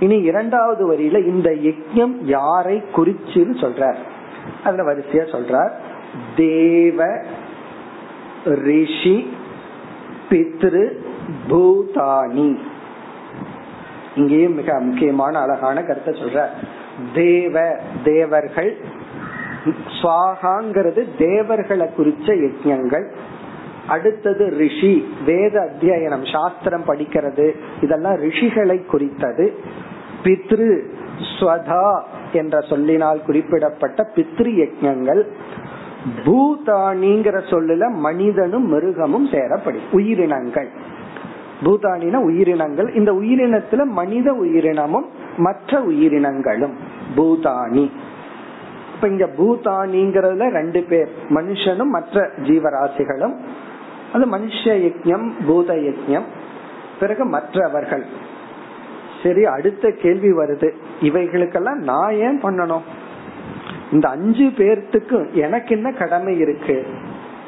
இனி இரண்டாவது வரியில இந்த யஜ்யம் யாரை குறிச்சுன்னு சொல்றார். அதுல வரிசையா சொல்றார். தேவ ரிஷி பித்ரு பூதானி இங்கேயும் மிக முக்கியமான அழகான கருத்தை சொல்ற. தேவ தேவர்கள் சுவாகாங்கிறது தேவர்களை குறிச்ச யஜ்யங்கள் அடுத்தது ரிஷி வேத அத்தியனம் சாஸ்திரம் படிக்கிறது. இதெல்லாம் ரிஷிகளை குறித்தது. பித்ரு ஸ்வதா என்ற சொல்லினால் குறிப்பிடப்பட்ட பித்ரு யஜ்யங்கள் பூதானிங்கிற சொல்லுல மனிதனும் மிருகமும் சேரப்படி உயிரினங்கள். பூதானின உயிரினங்கள். இந்த உயிரினத்துல மனித உயிரினமும் மற்ற உயிரினங்களும். பூதானி. இப்ப இங்க பூதானிங்கிறதுல ரெண்டு பேர். மனுஷனும் மற்ற ஜீவராசிகளும். அது மனுஷ யஜ்யம் பூத யஜ்யம் பிறகு மற்றவர்கள். சரி அடுத்த கேள்வி வருது. இவைகளுக்கெல்லாம் நான் ஏன் பண்ணணும்? இந்த அஞ்சு பேர்த்துக்கு எனக்கு என்ன கடமை இருக்கு?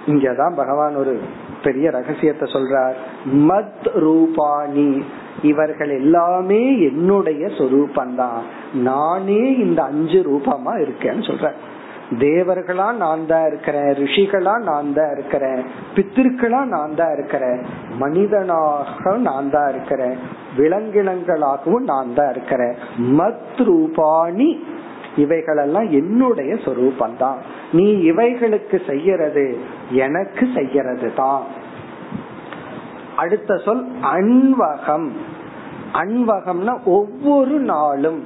இங்கதான் பகவான் ஒரு பெரிய ரகசியத்தை சொல்றார். மத் ரூபாணி. இவர்கள் எல்லாமே என்னுடைய சொரூபந்தான். நானே இந்த அஞ்சு ரூபமா இருக்கேன்னு சொல்றேன் தேவர்களா நான் தான் இருக்கிறேன். ரிஷிகளா நான் தான் இருக்கிறேன். பித்திருக்களா நான் தான் இருக்கிறேன். மனிதனாக நான் தான் இருக்கிறேன். விலங்கினங்களாகவும் நான் தான் இருக்கிறேன். மத் ரூபாணி இவைகளெல்லாம் என்னுடைய சொரூபந்தான் நீ இவைகளுக்கு செய்யறது எனக்கு செய்யறது தான் அடுத்த சொல் அன்வகம். அன்வகம்னா ஒவ்வொரு நாளும்.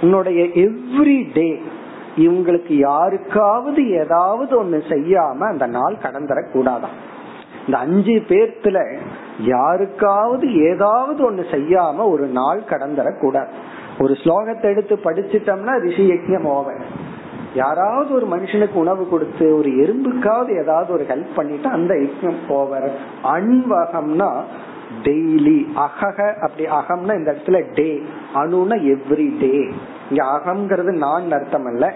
உன்னுடைய எவ்ரி டே இவங்களுக்கு யாருக்காவது ஏதாவது ஒண்ணு செய்யாம அந்த நாள் கடந்துட கூடாதான் இந்த அஞ்சு பேர்த்துல யாருக்காவது ஏதாவது ஒண்ணு செய்யாம ஒரு நாள் கடந்துட கூடாது ஒரு ஸ்லோகத்தை எடுத்து படிச்சிட்டோம்னா ரிஷி யஜ்யம் ஓவன் யாராவது ஒரு மனுஷனுக்கு உணவு கொடுத்து ஒரு எறும்புக்காவது ஏதாவது ஒரு ஹெல்ப் பண்ணிட்டு அந்த யஜ்யம் ஓவர் அன்வகம்னா டெய்லி அகக அப்படி அகம்னா இந்த இடத்துல டே அணுனா எவ்ரி டே இங்க அகம்ங்கிறது நான் அர்த்தம் அல்ல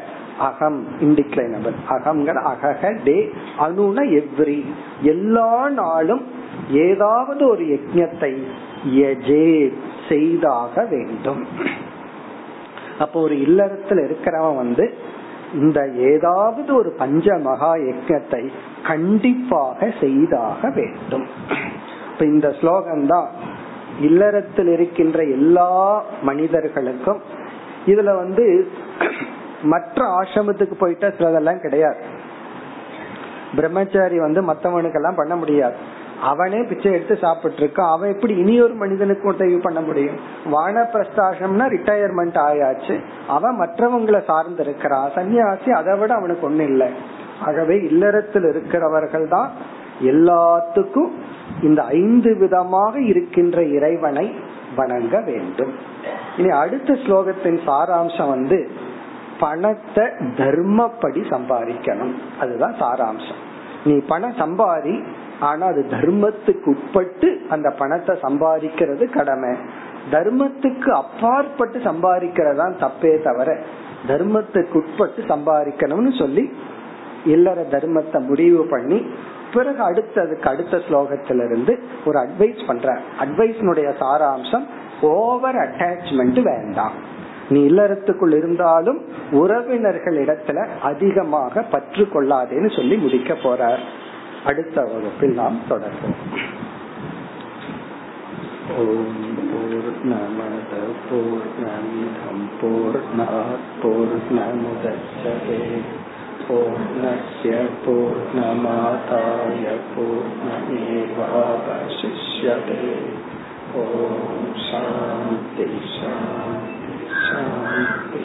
அகம் இன்டிக்ளைனபிள் அகம்ங்கிற அகக டே அணுனா எவ்ரி எல்லா நாளும் ஏதாவது ஒரு யஜ்யத்தை செய்தாக வேண்டும். அப்போ ஒரு இல்லறத்துல இருக்கிறவன் வந்து இந்த ஏதாவது ஒரு பஞ்ச மகா யஜத்தை கண்டிப்பாக செய்தாக வேண்டும். இப்ப இந்த ஸ்லோகம் தான் இல்லறத்தில் இருக்கின்ற எல்லா மனிதர்களுக்கும் இதுல வந்து மற்ற ஆசிரமத்துக்கு போயிட்டா சிலதெல்லாம் கிடையாது. பிரம்மச்சாரி வந்து மத்தவனுக்கெல்லாம் பண்ண முடியாது. அவனே பிச்சை எடுத்து சாப்பிட்டு இருக்கான் அவன் எப்படி இனி ஒரு மனிதனுக்கு உதவி பண்ண முடியும்? வானப்பிரஸ்தாசம்னா ரிட்டையர்மெண்ட் ஆயாச்சு. அவன் மற்றவங்களை சார்ந்து இருக்கிறான் சன்னியாசி அதை விட அவனுக்கு ஒண்ணு இல்லை. ஆகவே இல்லறத்தில் இருக்கிறவர்கள் தான் எல்லாத்துக்கும் இந்த ஐந்து விதமாக இருக்கின்ற இறைவனை வணங்க வேண்டும். இனி அடுத்த ஸ்லோகத்தின் சாராம்சம் வந்து பணத்தை தர்மப்படி சம்பாதிக்கணும். அதுதான் சாராம்சம். நீ பணம் சம்பாதி ஆனா அது தர்மத்துக்கு உட்பட்டு அந்த பணத்தை சம்பாதிக்கிறது கடமை. தர்மத்துக்கு அப்பாற்பட்டு சம்பாதிக்கிறதா தப்பே தவிர தர்மத்துக்கு உட்பட்டு சம்பாதிக்கணும்னு சொல்லி இல்லற தர்மத்தை முடிவு பண்ணி பிறகு அடுத்ததுக்கு அடுத்த ஸ்லோகத்திலிருந்து ஒரு அட்வைஸ் பண்ற அட்வைஸ்னுடைய சாராம்சம் ஓவர் அட்டாச்மெண்ட் வேண்டாம். நீ இல்லறத்துக்குள் இருந்தாலும் உறவினர்கள் இடத்துல அதிகமாக பற்று கொள்ளாதேன்னு சொல்லி முடிக்க போறார். அடுத்த வகுப்பில் நாம் தொடர்வோம். ஓம் பூர்ணமத பூர்ணமிதம் பூர்ணாத் பூர்ணமுதச்சதே. பூர்ணஸ்ய பூர்ணமாதாய பூர்ணமேவாவசிஷ்யதே. ஓம் சாந்தி சாந்தி சாந்தி.